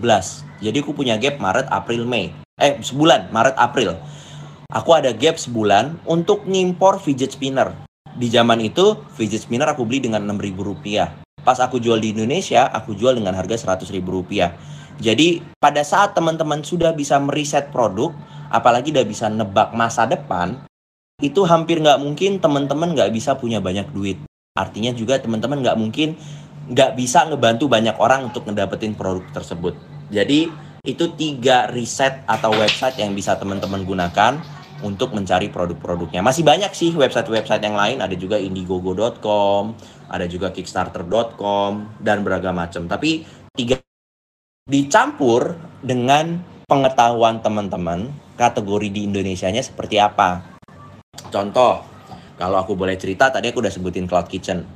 Jadi aku punya gap Maret, April, Mei. Eh, sebulan Maret, April. Aku ada gap sebulan untuk ngimpor fidget spinner. Di zaman itu fidget spinner aku beli dengan 6.000 rupiah. Pas aku jual di Indonesia, aku jual dengan harga 100.000 rupiah. Jadi pada saat teman-teman sudah bisa meriset produk, apalagi udah bisa nebak masa depan, itu hampir nggak mungkin teman-teman nggak bisa punya banyak duit. Artinya juga teman-teman nggak mungkin nggak bisa ngebantu banyak orang untuk ngedapetin produk tersebut. Jadi itu tiga riset atau website yang bisa teman-teman gunakan untuk mencari produk-produknya. Masih banyak sih website-website yang lain, ada juga indiegogo.com, ada juga kickstarter.com dan beragam macam. Tapi tiga dicampur dengan pengetahuan teman-teman kategori di Indonesia-nya seperti apa. Contoh, kalau aku boleh cerita, tadi aku udah sebutin Cloud Kitchen.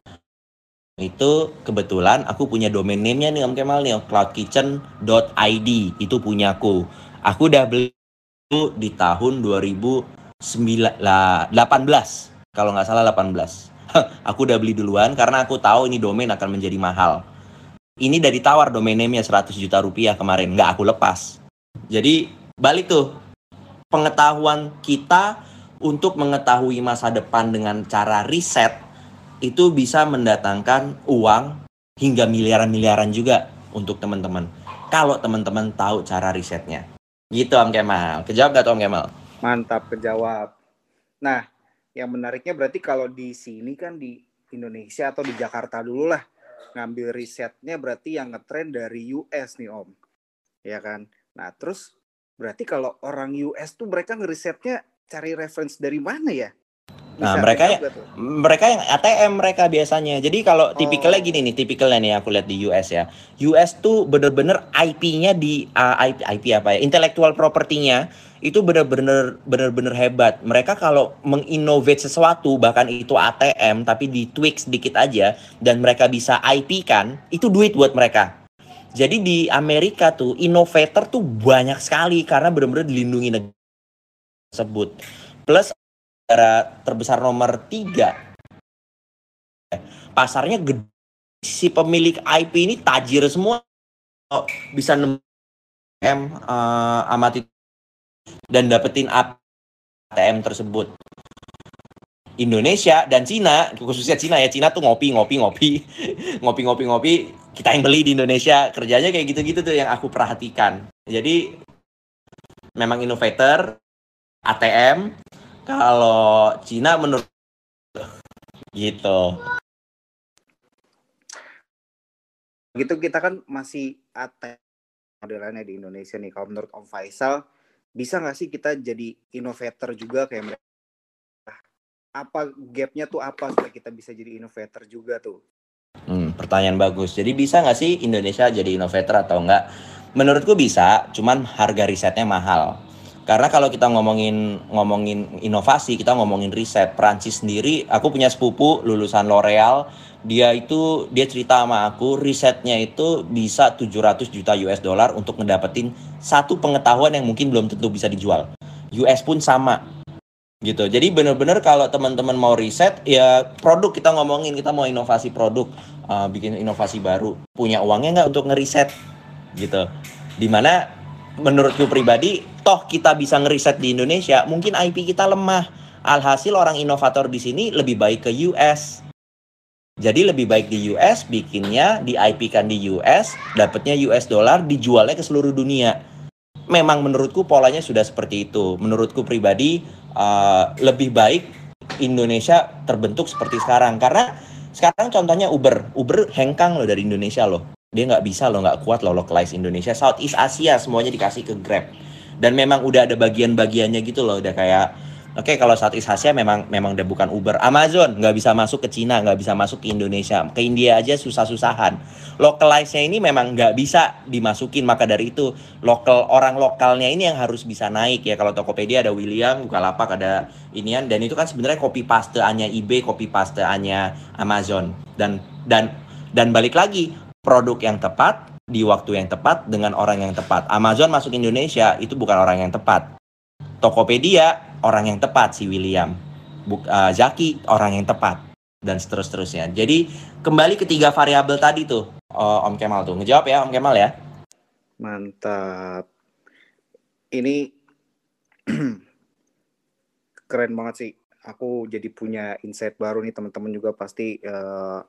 Itu kebetulan aku punya domain name-nya nih Om Kemal nih, cloudkitchen.id. Itu punyaku. Aku udah beli di tahun 2018, kalau nggak salah 18. aku udah beli duluan karena aku tahu ini domain akan menjadi mahal. Ini dari tawar domain name-nya 100 juta rupiah kemarin, nggak aku lepas. Jadi balik tuh, pengetahuan kita untuk mengetahui masa depan dengan cara riset itu bisa mendatangkan uang hingga miliaran-miliaran juga untuk teman-teman. Kalau teman-teman tahu cara risetnya. Gitu Om Kemal. Kejawab gak tuh Om Kemal? Mantap kejawab. Nah, yang menariknya berarti kalau di sini kan di Indonesia atau di Jakarta dulu lah ngambil risetnya berarti yang ngetrend dari US nih Om. Ya kan? Nah, terus berarti kalau orang US tuh mereka ngerisetnya cari reference dari mana ya? Nah, mereka ya, mereka yang ATM mereka biasanya. Jadi kalau oh. tipikalnya gini nih, tipikalnya nih aku lihat di US ya. US tuh bener-bener IP-nya di uh, IP, IP apa ya? Intellectual property-nya itu bener-bener bener-bener hebat. Mereka kalau menginnovate sesuatu bahkan itu ATM tapi di tweak sedikit aja dan mereka bisa IP kan, itu duit buat mereka. Jadi di Amerika tuh innovator tuh banyak sekali karena bener-bener dilindungi negara tersebut. Plus negara terbesar nomor tiga. Pasarnya gede. Si pemilik IP ini tajir semua. Bisa 6 m uh, amati dan dapetin ATM tersebut. Indonesia dan Cina, khususnya Cina ya, Cina tuh ngopi, ngopi, ngopi, ngopi, ngopi, ngopi, kita yang beli di Indonesia, kerjanya kayak gitu-gitu tuh yang aku perhatikan. Jadi memang innovator, ATM, kalau Cina menurut gitu. Gitu kita kan masih ATM modelannya di Indonesia nih. Kalau menurut Om Faisal, bisa nggak sih kita jadi innovator juga kayak mereka? Apa gapnya tuh apa supaya kita bisa jadi innovator juga tuh? Hmm, pertanyaan bagus. Jadi bisa nggak sih Indonesia jadi innovator atau enggak? Menurutku bisa, cuman harga risetnya mahal. Karena kalau kita ngomongin ngomongin inovasi, kita ngomongin riset. Perancis sendiri, aku punya sepupu lulusan L'Oreal, dia itu dia cerita sama aku risetnya itu bisa 700 juta US dollar untuk ngedapetin satu pengetahuan yang mungkin belum tentu bisa dijual. US pun sama gitu. Jadi bener-bener kalau teman-teman mau riset ya produk kita ngomongin kita mau inovasi produk, uh, bikin inovasi baru, punya uangnya nggak untuk ngeriset gitu. Di mana menurutku pribadi toh kita bisa ngeriset di Indonesia mungkin IP kita lemah. Alhasil orang inovator di sini lebih baik ke US. Jadi lebih baik di US bikinnya di IP kan di US, dapatnya US dollar dijualnya ke seluruh dunia. Memang menurutku polanya sudah seperti itu. Menurutku pribadi uh, lebih baik Indonesia terbentuk seperti sekarang karena sekarang contohnya Uber, Uber hengkang loh dari Indonesia loh. Dia nggak bisa loh, nggak kuat loh localize Indonesia. Southeast Asia semuanya dikasih ke Grab. Dan memang udah ada bagian-bagiannya gitu loh, udah kayak Oke, okay, kalau Southeast Asia memang memang udah bukan Uber. Amazon nggak bisa masuk ke Cina, nggak bisa masuk ke Indonesia. Ke India aja susah-susahan. Localize-nya ini memang nggak bisa dimasukin. Maka dari itu, lokal orang lokalnya ini yang harus bisa naik ya. Kalau Tokopedia ada William, Bukalapak ada inian. Dan itu kan sebenarnya copy paste-nya eBay, copy paste-nya Amazon. Dan dan dan balik lagi, produk yang tepat di waktu yang tepat dengan orang yang tepat. Amazon masuk Indonesia itu bukan orang yang tepat. Tokopedia orang yang tepat si William. Buk, uh, Zaki orang yang tepat dan seterus-terusnya. Jadi kembali ke tiga variabel tadi tuh uh, Om Kemal tuh. Ngejawab ya Om Kemal ya. Mantap. Ini keren banget sih. Aku jadi punya insight baru nih teman-teman juga pasti uh,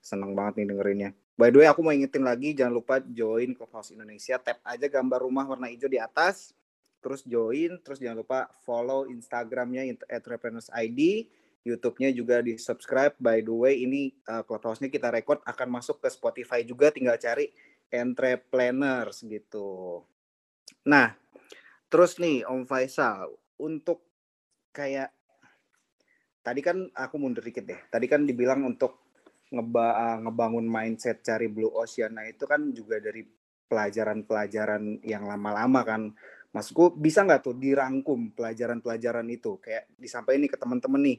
seneng banget nih dengerinnya. By the way, aku mau ingetin lagi, jangan lupa join Clubhouse Indonesia. Tap aja gambar rumah warna hijau di atas terus join, terus jangan lupa follow Instagramnya Entrepreneurs ID, YouTube-nya juga di subscribe. By the way, ini uh, Clubhouse-nya kita record akan masuk ke Spotify juga, tinggal cari Entrepreneurs gitu. Nah, terus nih Om Faisal, untuk kayak tadi kan aku mundur dikit deh. Tadi kan dibilang untuk ngeba uh, ngebangun mindset cari blue ocean. Nah, itu kan juga dari pelajaran-pelajaran yang lama-lama kan Maksudku bisa nggak tuh dirangkum pelajaran-pelajaran itu kayak disampaikan nih ke teman-teman nih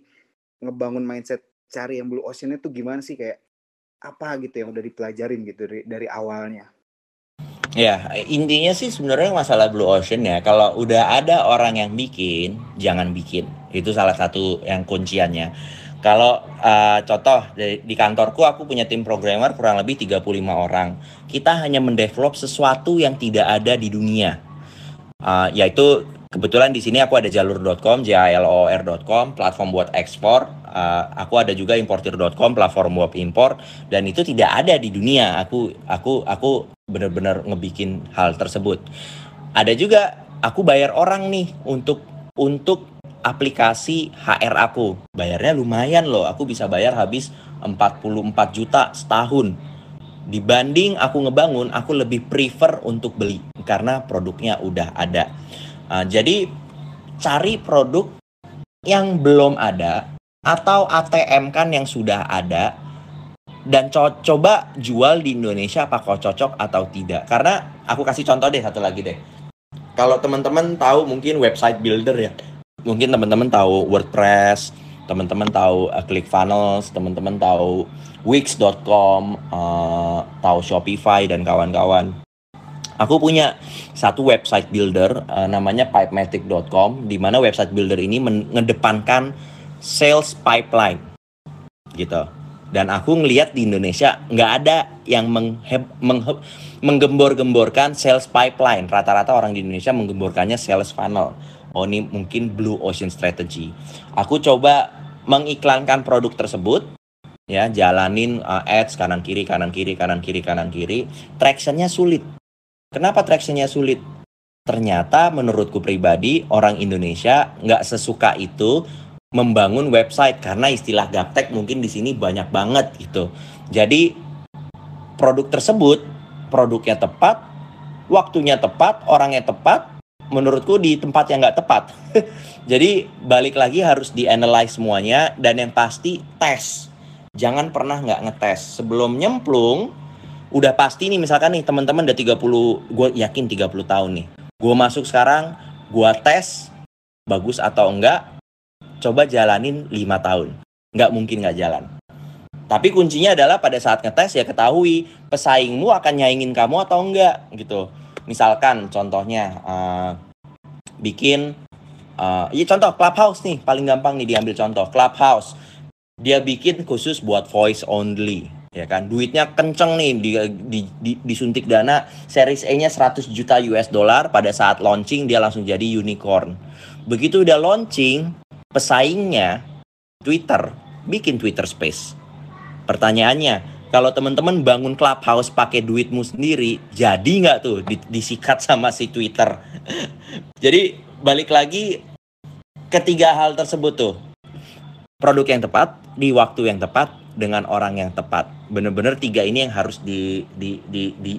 ngebangun mindset cari yang blue ocean itu gimana sih kayak apa gitu yang udah dipelajarin gitu dari, dari awalnya. Ya, intinya sih sebenarnya masalah blue ocean ya. Kalau udah ada orang yang bikin, jangan bikin. Itu salah satu yang kunciannya. Kalau uh, contoh di, di kantorku aku punya tim programmer kurang lebih 35 orang. Kita hanya mendevelop sesuatu yang tidak ada di dunia uh, yaitu kebetulan di sini aku ada jalur.com, jalor.com, platform buat ekspor. Uh, aku ada juga importir.com, platform buat impor dan itu tidak ada di dunia. Aku aku aku benar-benar ngebikin hal tersebut. Ada juga aku bayar orang nih untuk untuk aplikasi HR aku. Bayarnya lumayan loh. Aku bisa bayar habis 44 juta setahun dibanding aku ngebangun aku lebih prefer untuk beli karena produknya udah ada uh, jadi cari produk yang belum ada atau ATM kan yang sudah ada dan co coba jual di Indonesia apakah cocok atau tidak karena aku kasih contoh deh satu lagi deh kalau teman-teman tahu mungkin website builder ya mungkin teman-teman tahu WordPress teman-teman tahu uh, ClickFunnels teman-teman tahu Wix.com, uh, tahu Shopify dan kawan-kawan. Aku punya satu website builder uh, namanya pipematic.com di mana website builder ini mengedepankan sales pipeline gitu. Dan aku ngelihat di Indonesia nggak ada yang menggembor-gemborkan sales pipeline. Rata-rata orang di Indonesia menggemborkannya sales funnel. Oh ini mungkin blue ocean strategy. Aku coba mengiklankan produk tersebut ya jalanin uh, ads kanan kiri kanan kiri kanan kiri kanan kiri tractionnya sulit kenapa tractionnya sulit ternyata menurutku pribadi orang Indonesia nggak sesuka itu membangun website karena istilah gaptek mungkin di sini banyak banget gitu. Jadi produk tersebut produknya tepat, waktunya tepat, orangnya tepat, menurutku di tempat yang nggak tepat. Jadi balik lagi harus dianalyze semuanya dan yang pasti tes. Jangan pernah nggak ngetes. Sebelum nyemplung, udah pasti nih misalkan nih teman-teman udah 30, gue yakin 30 tahun nih gue masuk sekarang gue tes bagus atau enggak coba jalanin lima tahun nggak mungkin nggak jalan tapi kuncinya adalah pada saat ngetes ya ketahui pesaingmu akan nyaingin kamu atau enggak gitu misalkan contohnya uh, bikin uh, ya contoh clubhouse nih paling gampang nih diambil contoh clubhouse. Dia bikin khusus buat voice only ya kan? Duitnya kenceng nih di, di, di, disuntik dana series A-nya 100 juta US dollar pada saat launching dia langsung jadi unicorn. Begitu udah launching pesaingnya Twitter bikin Twitter Space. Pertanyaannya kalau teman-teman bangun clubhouse pakai duitmu sendiri jadi nggak tuh disikat sama si Twitter. Jadi balik lagi ketiga hal tersebut tuh. Produk yang tepat di waktu yang tepat dengan orang yang tepat. Bener-bener tiga ini yang harus di, di, di, di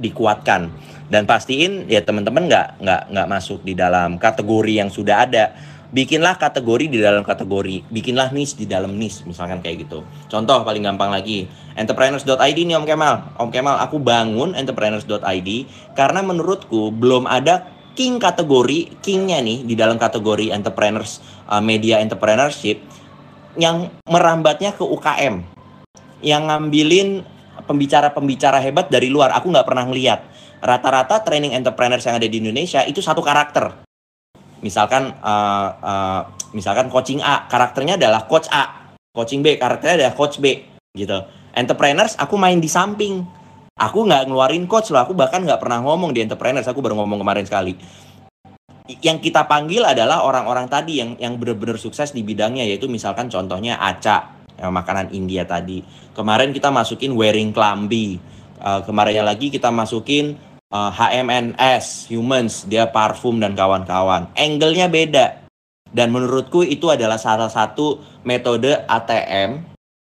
dikuatkan. Dan pastiin ya teman-teman nggak nggak nggak masuk di dalam kategori yang sudah ada bikinlah kategori di dalam kategori. Bikinlah niche di dalam niche misalkan kayak gitu. Contoh paling gampang lagi entrepreneurs.id nih Om Kemal. Om Kemal aku bangun entrepreneurs.id karena menurutku belum ada king kategori kingnya nih di dalam kategori entrepreneurs uh, media entrepreneurship yang merambatnya ke UKM yang ngambilin pembicara-pembicara hebat dari luar. Aku nggak pernah ngeliat. Rata-rata training entrepreneurs yang ada di Indonesia itu satu karakter misalkan uh, uh, misalkan coaching A karakternya adalah coach A coaching B karakternya adalah coach B gitu. Entrepreneurs aku main di samping. Aku nggak ngeluarin coach loh aku bahkan nggak pernah ngomong di entrepreneurs aku baru ngomong kemarin sekali. Yang kita panggil adalah orang-orang tadi yang yang benar-benar sukses di bidangnya yaitu misalkan contohnya Aca yang makanan India tadi. Kemarin kita masukin wearing klambi uh, kemarinnya lagi kita masukin uh, eh, HMNS humans dia parfum dan kawan-kawan angle-nya beda dan menurutku itu adalah salah satu metode ATM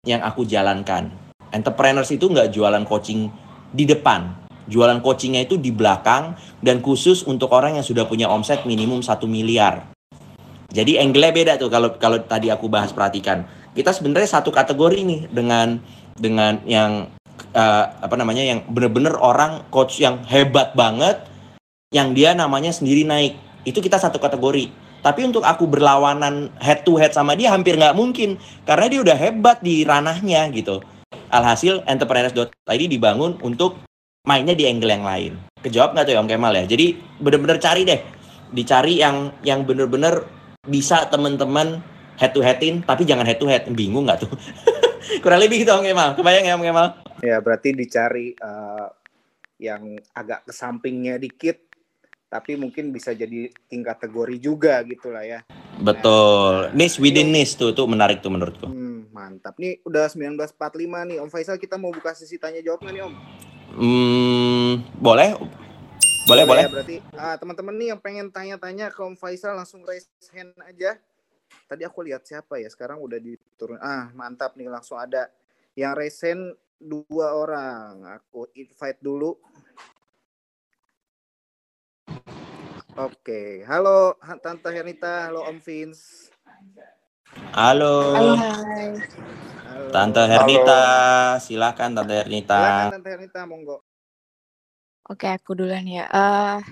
yang aku jalankan entrepreneurs itu nggak jualan coaching di depan Jualan coachingnya itu di belakang dan khusus untuk orang yang sudah punya omset minimum satu miliar. Jadi angle beda tuh kalau kalau tadi aku bahas perhatikan. Kita sebenarnya satu kategori nih dengan dengan yang uh, apa namanya yang bener-bener orang coach yang hebat banget yang dia namanya sendiri naik. Itu kita satu kategori. Tapi untuk aku berlawanan head to head sama dia hampir nggak mungkin karena dia udah hebat di ranahnya gitu. Alhasil entrepreneurs.id dibangun untuk mainnya di angle yang lain. Kejawab nggak tuh ya Om Kemal ya? Jadi bener-bener cari deh, dicari yang yang bener-bener bisa temen-temen head to headin, tapi jangan head to head. Bingung nggak tuh? Kurang lebih gitu Om Kemal. Kebayang ya Om Kemal? Ya berarti dicari uh, yang agak ke sampingnya dikit, tapi mungkin bisa jadi tingkat kategori juga gitulah ya. Betul. Nah, niche within niche tuh tuh menarik tuh menurutku. Hmm, mantap. Nih udah 1945 nih Om Faisal kita mau buka sesi tanya jawab nih Om? Hmm, boleh. Boleh, boleh. Ya, berarti ah, teman-teman nih yang pengen tanya-tanya ke Om Faisal langsung raise hand aja. Tadi aku lihat siapa ya, sekarang udah diturun. Ah, mantap nih langsung ada yang hand dua orang. Aku invite dulu. Oke, halo Tante Hernita, halo Om Vince. Halo. Hai. Tante Hernita, Halo. silakan Tante Hernita. Silakan Tante Hernita, monggo. Oke, aku duluan ya. Uh,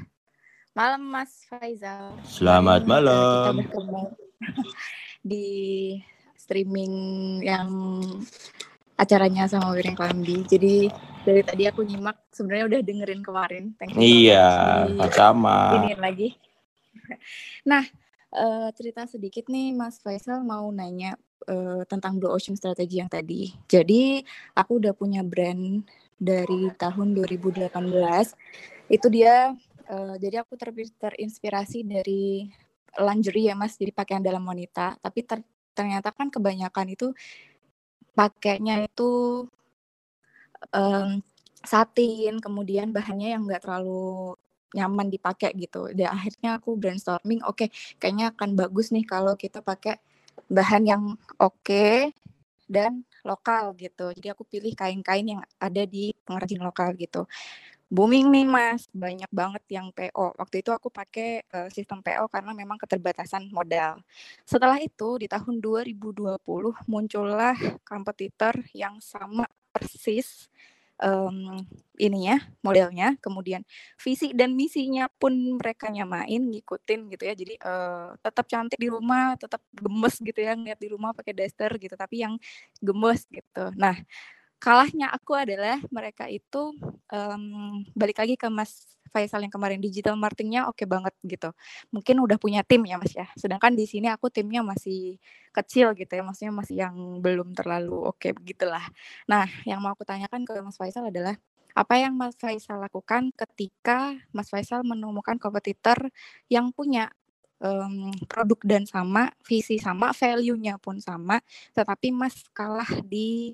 malam Mas Faizal. Selamat malam. Kita bertemu di streaming yang acaranya sama Wiring Klambi. Jadi dari tadi aku nyimak sebenarnya udah dengerin kemarin. Thank you iya, sama. Ini lagi. Nah, uh, cerita sedikit nih Mas Faisal mau nanya uh, tentang Blue Ocean Strategy yang tadi. Jadi aku udah punya brand dari tahun 2018. Itu dia uh, jadi aku ter terinspirasi dari lingerie ya Mas, jadi pakaian dalam wanita, tapi ter ternyata kan kebanyakan itu pakainya itu um, satin, kemudian bahannya yang enggak terlalu nyaman dipakai gitu. Dan akhirnya aku brainstorming, oke, okay, kayaknya akan bagus nih kalau kita pakai bahan yang oke okay dan lokal gitu. Jadi aku pilih kain-kain yang ada di pengrajin lokal gitu. Booming nih Mas, banyak banget yang PO. Waktu itu aku pakai uh, sistem PO karena memang keterbatasan modal. Setelah itu di tahun 2020 muncullah kompetitor yang sama persis um, ininya modelnya kemudian visi dan misinya pun mereka nyamain ngikutin gitu ya jadi uh, tetap cantik di rumah tetap gemes gitu ya ngeliat di rumah pakai daster gitu tapi yang gemes gitu nah kalahnya aku adalah mereka itu um, balik lagi ke Mas Faisal yang kemarin digital marketingnya oke okay banget gitu. Mungkin udah punya tim ya Mas ya. Sedangkan di sini aku timnya masih kecil gitu ya, maksudnya masih yang belum terlalu oke okay, begitulah. Nah, yang mau aku tanyakan ke Mas Faisal adalah apa yang Mas Faisal lakukan ketika Mas Faisal menemukan kompetitor yang punya um, produk dan sama, visi sama, value-nya pun sama, tetapi Mas kalah di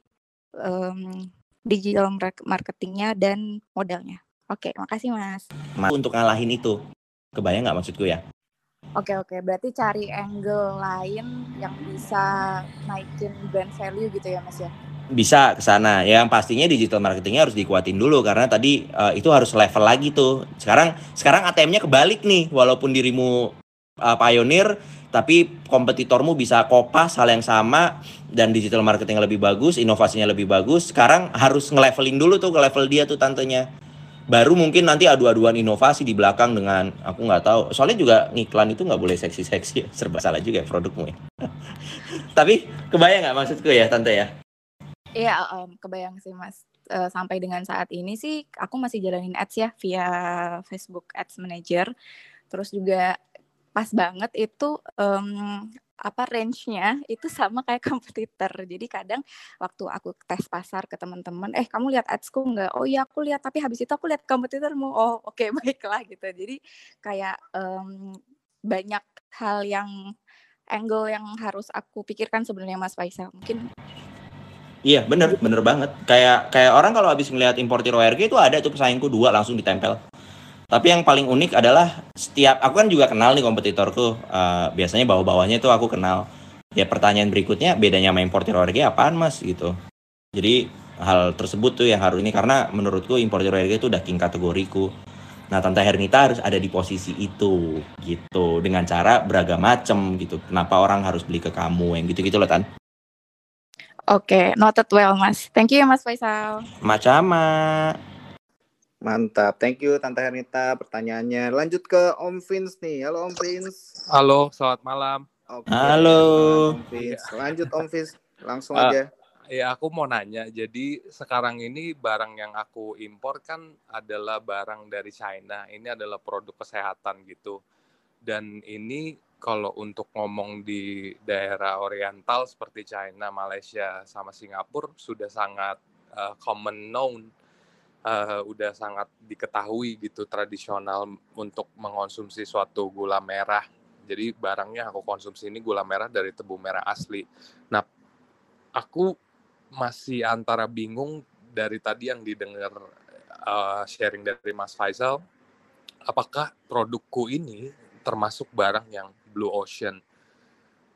um, digital marketingnya dan modalnya. Oke, makasih Mas. Untuk ngalahin itu, kebayang nggak maksudku ya? Oke oke, berarti cari angle lain yang bisa naikin brand value gitu ya Mas ya? Bisa ke sana. Yang pastinya digital marketingnya harus dikuatin dulu karena tadi uh, itu harus level lagi tuh. Sekarang sekarang ATM-nya kebalik nih, walaupun dirimu uh, pionir tapi kompetitormu bisa kopas hal yang sama dan digital marketing lebih bagus, inovasinya lebih bagus. Sekarang harus ngelevelin dulu tuh ke level dia tuh tantenya. Baru mungkin nanti adu-aduan inovasi di belakang dengan aku nggak tahu. Soalnya juga ngiklan itu nggak boleh seksi-seksi, serba salah juga ya produkmu ya. Tapi kebayang nggak maksudku ya tante ya? Iya, um, kebayang sih mas. Uh, sampai dengan saat ini sih aku masih jalanin ads ya via Facebook Ads Manager. Terus juga pas banget itu um, apa range-nya itu sama kayak kompetitor. Jadi kadang waktu aku tes pasar ke teman-teman, eh kamu lihat adsku nggak? Oh iya aku lihat, tapi habis itu aku lihat kompetitormu. Oh oke okay, baiklah gitu. Jadi kayak um, banyak hal yang angle yang harus aku pikirkan sebenarnya Mas Faisal. Mungkin Iya bener bener banget. Kayak kayak orang kalau habis ngelihat importir ORG itu ada tuh pesaingku dua langsung ditempel. Tapi yang paling unik adalah setiap aku kan juga kenal nih kompetitorku. Uh, biasanya bawah-bawahnya itu aku kenal. Ya pertanyaan berikutnya bedanya sama importer ORG apaan mas gitu. Jadi hal tersebut tuh yang harus ini karena menurutku importer ORG itu udah king kategoriku. Nah Tante Hernita harus ada di posisi itu gitu dengan cara beragam macem gitu. Kenapa orang harus beli ke kamu yang gitu-gitu loh Tan. Oke, okay, noted well Mas. Thank you ya Mas Faisal. Macama. Mantap, thank you Tante Hernita pertanyaannya. Lanjut ke Om Vince nih. Halo Om Vince. Halo, selamat malam. Okay. Halo. Om Vince. Lanjut Om Vince, langsung uh, aja. Ya aku mau nanya, jadi sekarang ini barang yang aku impor kan adalah barang dari China. Ini adalah produk kesehatan gitu. Dan ini kalau untuk ngomong di daerah oriental seperti China, Malaysia, sama Singapura sudah sangat uh, common known uh, udah sangat diketahui gitu tradisional untuk mengonsumsi suatu gula merah. Jadi barangnya aku konsumsi ini gula merah dari tebu merah asli. Nah, aku masih antara bingung dari tadi yang didengar uh, sharing dari Mas Faisal, apakah produkku ini termasuk barang yang blue ocean?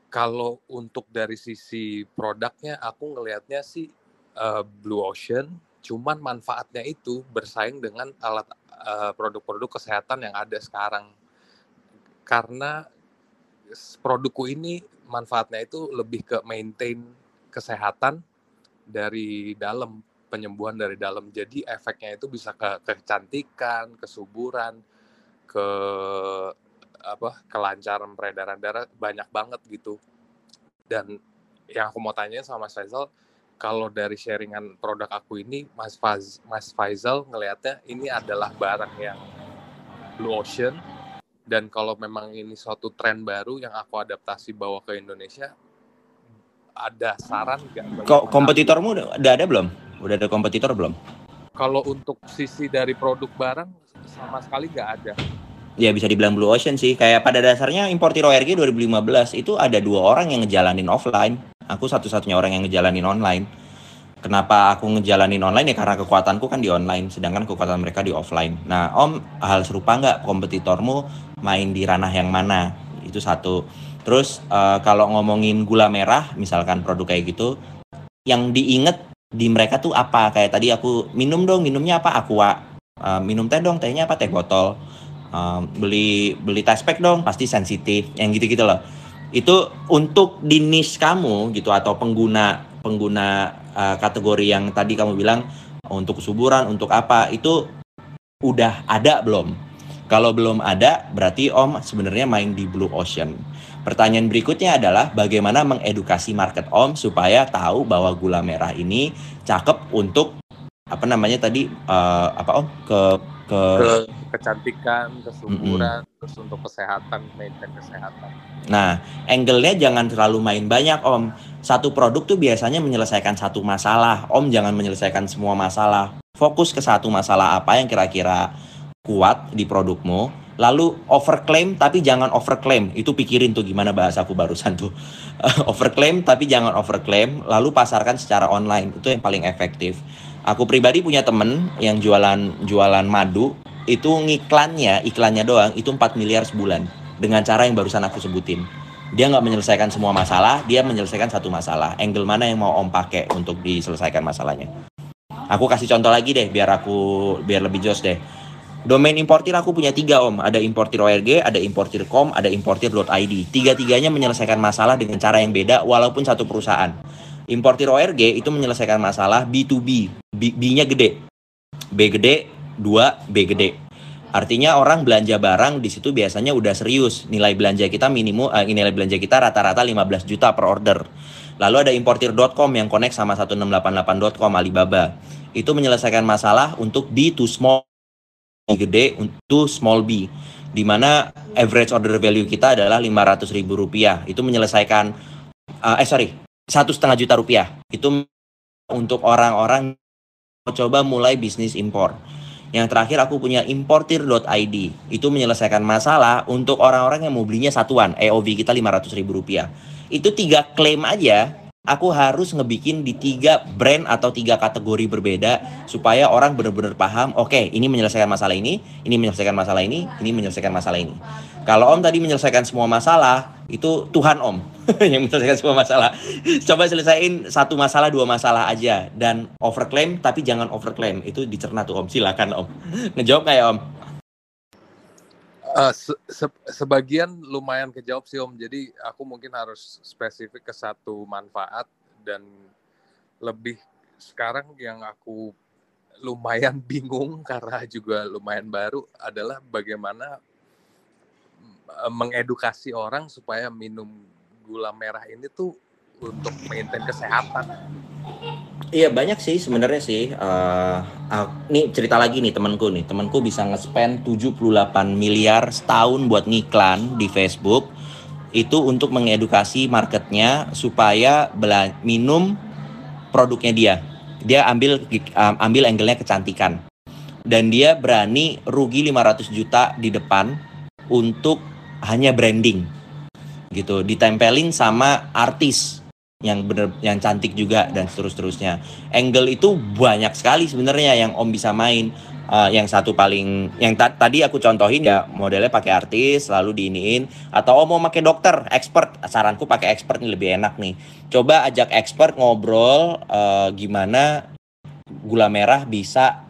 Kalau untuk dari sisi produknya, aku ngelihatnya sih uh, blue ocean cuman manfaatnya itu bersaing dengan alat uh, produk-produk kesehatan yang ada sekarang. Karena produkku ini manfaatnya itu lebih ke maintain kesehatan dari dalam penyembuhan dari dalam. Jadi efeknya itu bisa ke kecantikan kesuburan ke apa kelancaran peredaran darah banyak banget gitu. Dan yang aku mau tanya sama Faisal kalau dari sharingan produk aku ini Mas Faz, Mas Faisal ngelihatnya ini adalah barang yang blue ocean dan kalau memang ini suatu tren baru yang aku adaptasi bawa ke Indonesia ada saran nggak? Kok kompetitormu udah, udah ada belum? Udah ada kompetitor belum? Kalau untuk sisi dari produk barang sama sekali nggak ada. ya bisa dibilang blue ocean sih. Kayak pada dasarnya importir ORG 2015 itu ada dua orang yang ngejalanin offline. Aku satu-satunya orang yang ngejalanin online. Kenapa aku ngejalanin online ya karena kekuatanku kan di online, sedangkan kekuatan mereka di offline. Nah, Om, hal serupa nggak kompetitormu main di ranah yang mana? Itu satu. Terus uh, kalau ngomongin gula merah, misalkan produk kayak gitu, yang diinget di mereka tuh apa? Kayak tadi aku minum dong, minumnya apa? Aqua. Uh, minum teh dong, tehnya apa? Teh botol um, beli beli pack dong pasti sensitif yang gitu-gitu loh itu untuk di niche kamu gitu atau pengguna pengguna uh, kategori yang tadi kamu bilang untuk kesuburan untuk apa itu udah ada belum? Kalau belum ada berarti om sebenarnya main di blue ocean. Pertanyaan berikutnya adalah bagaimana mengedukasi market om supaya tahu bahwa gula merah ini cakep untuk apa namanya tadi uh, apa om? Ke ke, ke kecantikan, kesuburan, mm -mm. terus untuk kesehatan, maintain kesehatan. Nah, angle-nya jangan terlalu main banyak, Om. Satu produk tuh biasanya menyelesaikan satu masalah. Om jangan menyelesaikan semua masalah. Fokus ke satu masalah apa yang kira-kira kuat di produkmu. Lalu overclaim tapi jangan overclaim. Itu pikirin tuh gimana bahasaku barusan tuh. overclaim tapi jangan overclaim. Lalu pasarkan secara online. Itu yang paling efektif aku pribadi punya temen yang jualan jualan madu itu ngiklannya iklannya doang itu 4 miliar sebulan. Dengan cara yang barusan aku sebutin. Dia nggak menyelesaikan semua masalah dia menyelesaikan satu masalah. Angle mana yang mau om pakai untuk diselesaikan masalahnya? Aku kasih contoh lagi deh biar aku biar lebih jos deh. Domain importir aku punya tiga om, ada importir ORG, ada importir com, ada importir.id. Tiga-tiganya menyelesaikan masalah dengan cara yang beda walaupun satu perusahaan. Importir ORG itu menyelesaikan masalah B2B. B-nya gede. B gede, 2 B gede. Artinya orang belanja barang di situ biasanya udah serius. Nilai belanja kita minimum uh, nilai belanja kita rata-rata 15 juta per order. Lalu ada importir.com yang connect sama 1688.com Alibaba. Itu menyelesaikan masalah untuk B to small gede untuk small B di mana average order value kita adalah 500 ribu rupiah itu menyelesaikan uh, eh sorry satu setengah juta rupiah itu untuk orang-orang mau coba mulai bisnis impor. Yang terakhir aku punya importir.id itu menyelesaikan masalah untuk orang-orang yang mau belinya satuan EOV kita 500 ribu rupiah. Itu tiga klaim aja aku harus ngebikin di tiga brand atau tiga kategori berbeda supaya orang benar-benar paham oke okay, ini menyelesaikan masalah ini ini menyelesaikan masalah ini ini menyelesaikan masalah ini. Kalau om tadi menyelesaikan semua masalah itu Tuhan om yang menyelesaikan semua masalah. Coba selesaiin satu masalah dua masalah aja dan overclaim tapi jangan overclaim. Itu dicerna tuh om. Silakan om. Ngejawab kayak om Uh, se se sebagian lumayan kejawab sih Om. Jadi aku mungkin harus spesifik ke satu manfaat dan lebih sekarang yang aku lumayan bingung karena juga lumayan baru adalah bagaimana eh, mengedukasi orang supaya minum gula merah ini tuh untuk maintain kesehatan. Iya banyak sih sebenarnya sih. Uh, uh, nih cerita lagi nih temanku nih. Temanku bisa nge-spend 78 miliar setahun buat ngiklan di Facebook. Itu untuk mengedukasi marketnya supaya minum produknya dia. Dia ambil um, ambil angle-nya kecantikan. Dan dia berani rugi 500 juta di depan untuk hanya branding. Gitu, ditempelin sama artis yang bener yang cantik juga dan seterus-terusnya. Angle itu banyak sekali sebenarnya yang Om bisa main. Uh, yang satu paling yang ta tadi aku contohin ya modelnya pakai artis lalu diiniin atau Om mau pakai dokter expert saranku pakai expert nih lebih enak nih coba ajak expert ngobrol uh, gimana gula merah bisa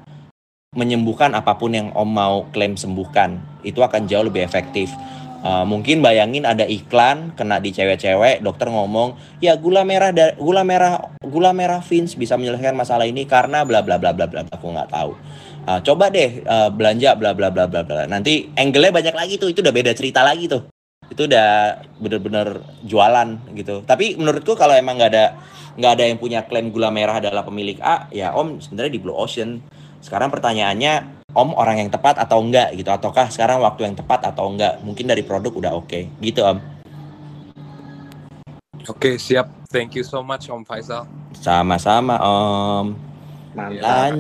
menyembuhkan apa pun yang Om mau klaim sembuhkan itu akan jauh lebih efektif Uh, mungkin bayangin ada iklan kena di cewek-cewek, dokter ngomong, ya gula merah gula merah gula merah Vince bisa menyelesaikan masalah ini karena bla bla bla bla bla. Aku nggak tahu. Uh, coba deh uh, belanja bla bla bla bla bla. Nanti angle-nya banyak lagi tuh, itu udah beda cerita lagi tuh. Itu udah bener-bener jualan gitu. Tapi menurutku kalau emang nggak ada nggak ada yang punya klaim gula merah adalah pemilik A, ya Om sebenarnya di Blue Ocean. Sekarang pertanyaannya Om orang yang tepat atau enggak gitu ataukah sekarang waktu yang tepat atau enggak mungkin dari produk udah oke okay. gitu Om Oke okay, siap thank you so much Om Faisal sama-sama Om mantap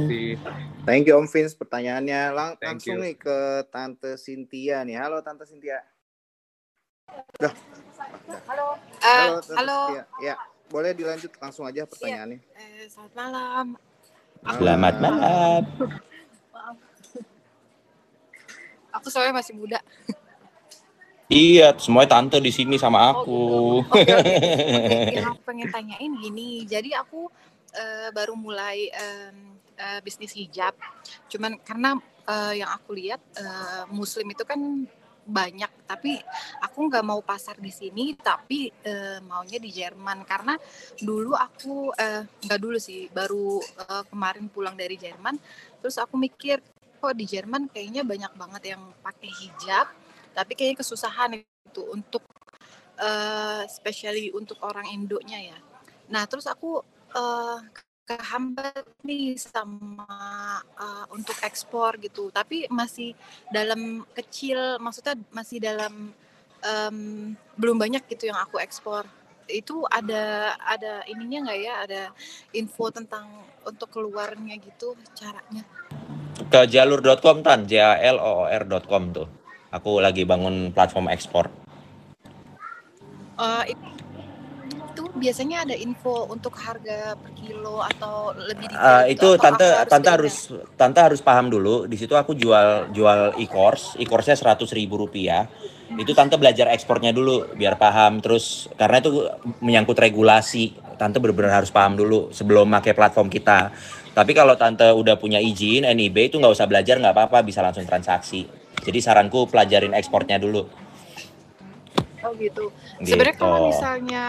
Thank you Om Vince pertanyaannya Lang Thank langsung you. nih ke Tante Cynthia nih. Halo Tante Cynthia. Dah. Halo. Halo Eh, Tante halo. Cynthia. Ya, boleh dilanjut langsung aja pertanyaannya. Eh, selamat malam. Selamat malam. Aku soalnya masih muda. Iya, semuanya tante di sini sama aku. Oke, oke. Oke, yang aku pengen tanyain gini. Jadi aku eh, baru mulai em, eh, bisnis hijab. Cuman karena eh, yang aku lihat eh, muslim itu kan banyak, tapi aku nggak mau pasar di sini, tapi eh, maunya di Jerman karena dulu aku nggak dulu sih, baru eh, kemarin pulang dari Jerman, terus aku mikir kok di Jerman kayaknya banyak banget yang pakai hijab, tapi kayaknya kesusahan itu untuk eh especially untuk orang Indonya ya. Nah, terus aku eh kehambat nih sama eh, untuk ekspor gitu, tapi masih dalam kecil, maksudnya masih dalam em, belum banyak gitu yang aku ekspor. Itu ada ada ininya nggak ya? Ada info tentang untuk keluarnya gitu caranya? Ke jalur.com tan, j a l o o r.com tuh. Aku lagi bangun platform ekspor. It- itu biasanya ada info untuk harga per kilo atau lebih detail gitu, itu atau tante aku tante harus tante harus paham dulu. Di situ aku jual jual e-course, e-course-nya seratus ribu rupiah. Itu tante belajar ekspornya dulu biar paham. Terus karena itu menyangkut regulasi, tante benar-benar harus paham dulu sebelum pakai platform kita. Tapi kalau tante udah punya izin NIB itu nggak usah belajar nggak apa-apa, bisa langsung transaksi. Jadi saranku pelajarin ekspornya dulu. Oh gitu. Gitu. Sebenarnya kalau misalnya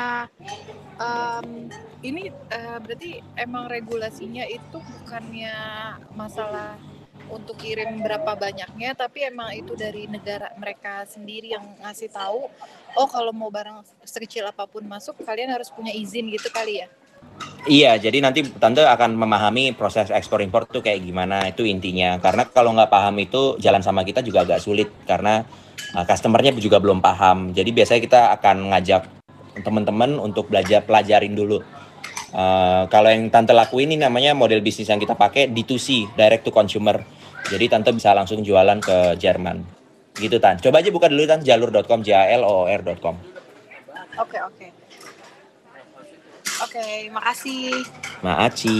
em, ini eh, berarti emang regulasinya itu bukannya masalah untuk kirim berapa banyaknya, tapi emang itu dari negara mereka sendiri yang ngasih tahu. Oh kalau mau barang sekecil apa pun masuk, kalian harus punya izin gitu kali ya? Iya, jadi nanti tante akan memahami proses ekspor impor tuh kayak gimana itu intinya. Karena kalau nggak paham itu jalan sama kita juga agak sulit karena uh, customernya juga belum paham. Jadi biasanya kita akan ngajak teman-teman untuk belajar pelajarin dulu. Uh, kalau yang tante lakuin ini namanya model bisnis yang kita pakai D2C, direct to consumer. Jadi tante bisa langsung jualan ke Jerman. Gitu tan. Coba aja buka dulu tan jalur.com, j a l o r.com. Oke oke. Oke, makasih. Maaci.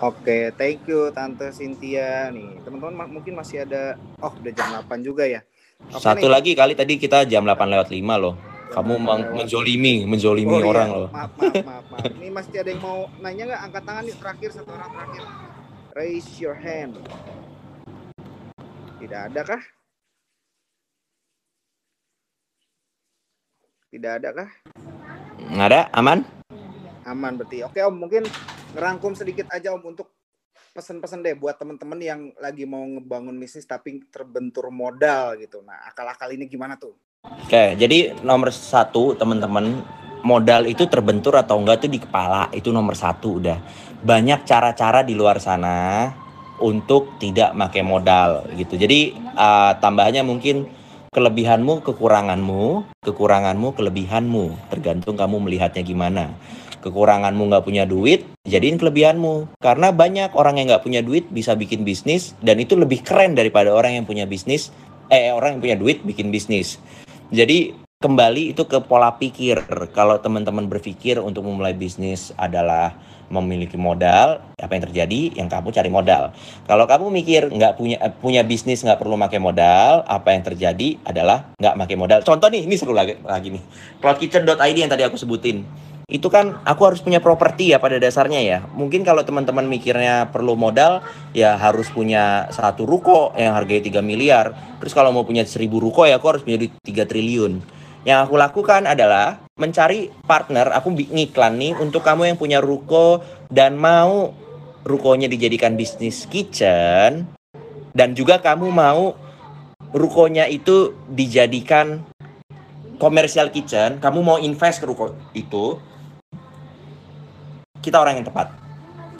Oke, thank you Tante Cynthia nih. Teman-teman ma- mungkin masih ada oh udah jam 8 juga ya. Oke Satu nih. lagi kali tadi kita jam 8 lewat 5 loh. Jam Kamu 8 meng- lewat. menzolimi, menzolimi Oh, iya. orang loh. Maaf, maaf, maaf, maaf. Ini masih ada yang mau nanya nggak? Angkat tangan nih terakhir satu orang terakhir. Raise your hand. Tidak ada kah? Tidak ada kah? Nggak ada? Aman? Aman berarti. Oke Om, mungkin ngerangkum sedikit aja Om untuk pesan-pesan deh buat teman-teman yang lagi mau ngebangun bisnis tapi terbentur modal gitu. Nah, akal-akal ini gimana tuh? Oke, jadi nomor satu teman-teman modal itu terbentur atau enggak itu di kepala itu nomor satu udah. Banyak cara-cara di luar sana untuk tidak pakai modal gitu. Jadi uh, tambahannya mungkin kelebihanmu, kekuranganmu, kekuranganmu, kelebihanmu, tergantung kamu melihatnya gimana. Kekuranganmu nggak punya duit, jadiin kelebihanmu. Karena banyak orang yang nggak punya duit bisa bikin bisnis dan itu lebih keren daripada orang yang punya bisnis, eh orang yang punya duit bikin bisnis. Jadi kembali itu ke pola pikir. Kalau teman-teman berpikir untuk memulai bisnis adalah memiliki modal, apa yang terjadi? Yang kamu cari modal. Kalau kamu mikir nggak punya eh, punya bisnis nggak perlu pakai modal, apa yang terjadi adalah nggak pakai modal. Contoh nih, ini seru lagi, lagi nih. Cloudkitchen.id yang tadi aku sebutin. Itu kan aku harus punya properti ya pada dasarnya ya. Mungkin kalau teman-teman mikirnya perlu modal, ya harus punya satu ruko yang harganya 3 miliar. Terus kalau mau punya 1000 ruko ya aku harus duit 3 triliun. Yang aku lakukan adalah mencari partner, aku ngiklan nih untuk kamu yang punya ruko dan mau rukonya dijadikan bisnis kitchen dan juga kamu mau rukonya itu dijadikan commercial kitchen, kamu mau invest ke ruko itu, kita orang yang tepat.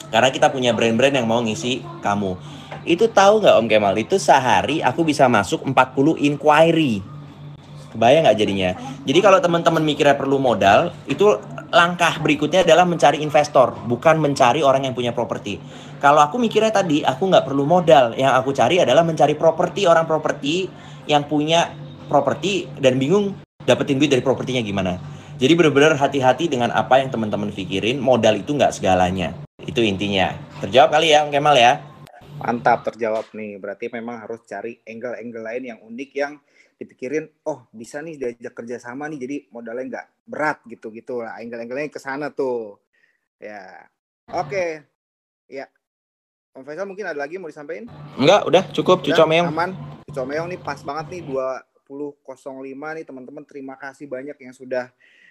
Karena kita punya brand-brand yang mau ngisi kamu. Itu tahu nggak Om Kemal? Itu sehari aku bisa masuk 40 inquiry. Kebayang nggak jadinya? Jadi kalau teman-teman mikirnya perlu modal, itu langkah berikutnya adalah mencari investor, bukan mencari orang yang punya properti. Kalau aku mikirnya tadi, aku nggak perlu modal. Yang aku cari adalah mencari properti, orang properti yang punya properti dan bingung dapetin duit dari propertinya gimana. Jadi benar-benar hati-hati dengan apa yang teman-teman pikirin. Modal itu nggak segalanya. Itu intinya. Terjawab kali ya, Kemal ya? Mantap terjawab nih. Berarti memang harus cari angle-angle lain yang unik yang dipikirin oh bisa nih diajak kerja sama nih jadi modalnya nggak berat gitu gitu lah angle-angle-nya ke sana tuh ya oke okay. ya Om Faisal mungkin ada lagi mau disampaikan enggak udah cukup Cuco Meong aman Cuco Meong nih pas banget nih 20.05 nih teman-teman terima kasih banyak yang sudah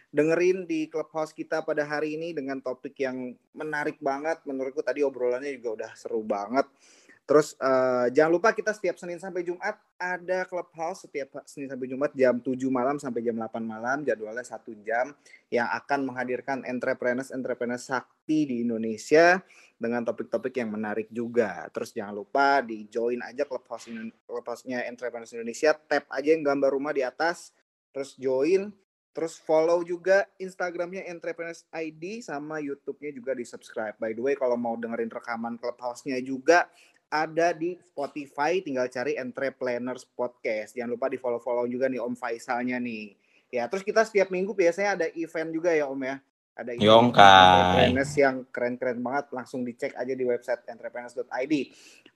dengerin di clubhouse kita pada hari ini dengan topik yang menarik banget. Menurutku tadi obrolannya juga udah seru banget. Terus uh, jangan lupa kita setiap Senin sampai Jumat ada clubhouse. Setiap Senin sampai Jumat jam 7 malam sampai jam 8 malam jadwalnya satu jam yang akan menghadirkan entrepreneurs entrepreneurs sakti di Indonesia dengan topik-topik yang menarik juga. Terus jangan lupa di join aja clubhouse clubhouse-nya entrepreneurs Indonesia, tap aja yang gambar rumah di atas, terus join Terus follow juga Instagramnya Entrepreneurs ID sama YouTube-nya juga di subscribe. By the way, kalau mau dengerin rekaman Clubhouse-nya juga ada di Spotify tinggal cari Entrepreneurs Podcast. Jangan lupa di follow-follow juga nih Om Faisalnya nih. Ya, terus kita setiap minggu biasanya ada event juga ya Om ya. Ada event entrepreneurs yang keren-keren banget. Langsung dicek aja di website entrepreneurs.id.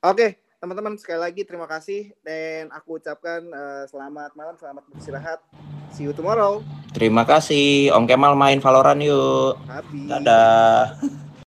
Oke, teman-teman sekali lagi terima kasih dan aku ucapkan uh, selamat malam, selamat beristirahat. See you tomorrow. Terima kasih Om Kemal main Valorant yuk. Habis. Dadah.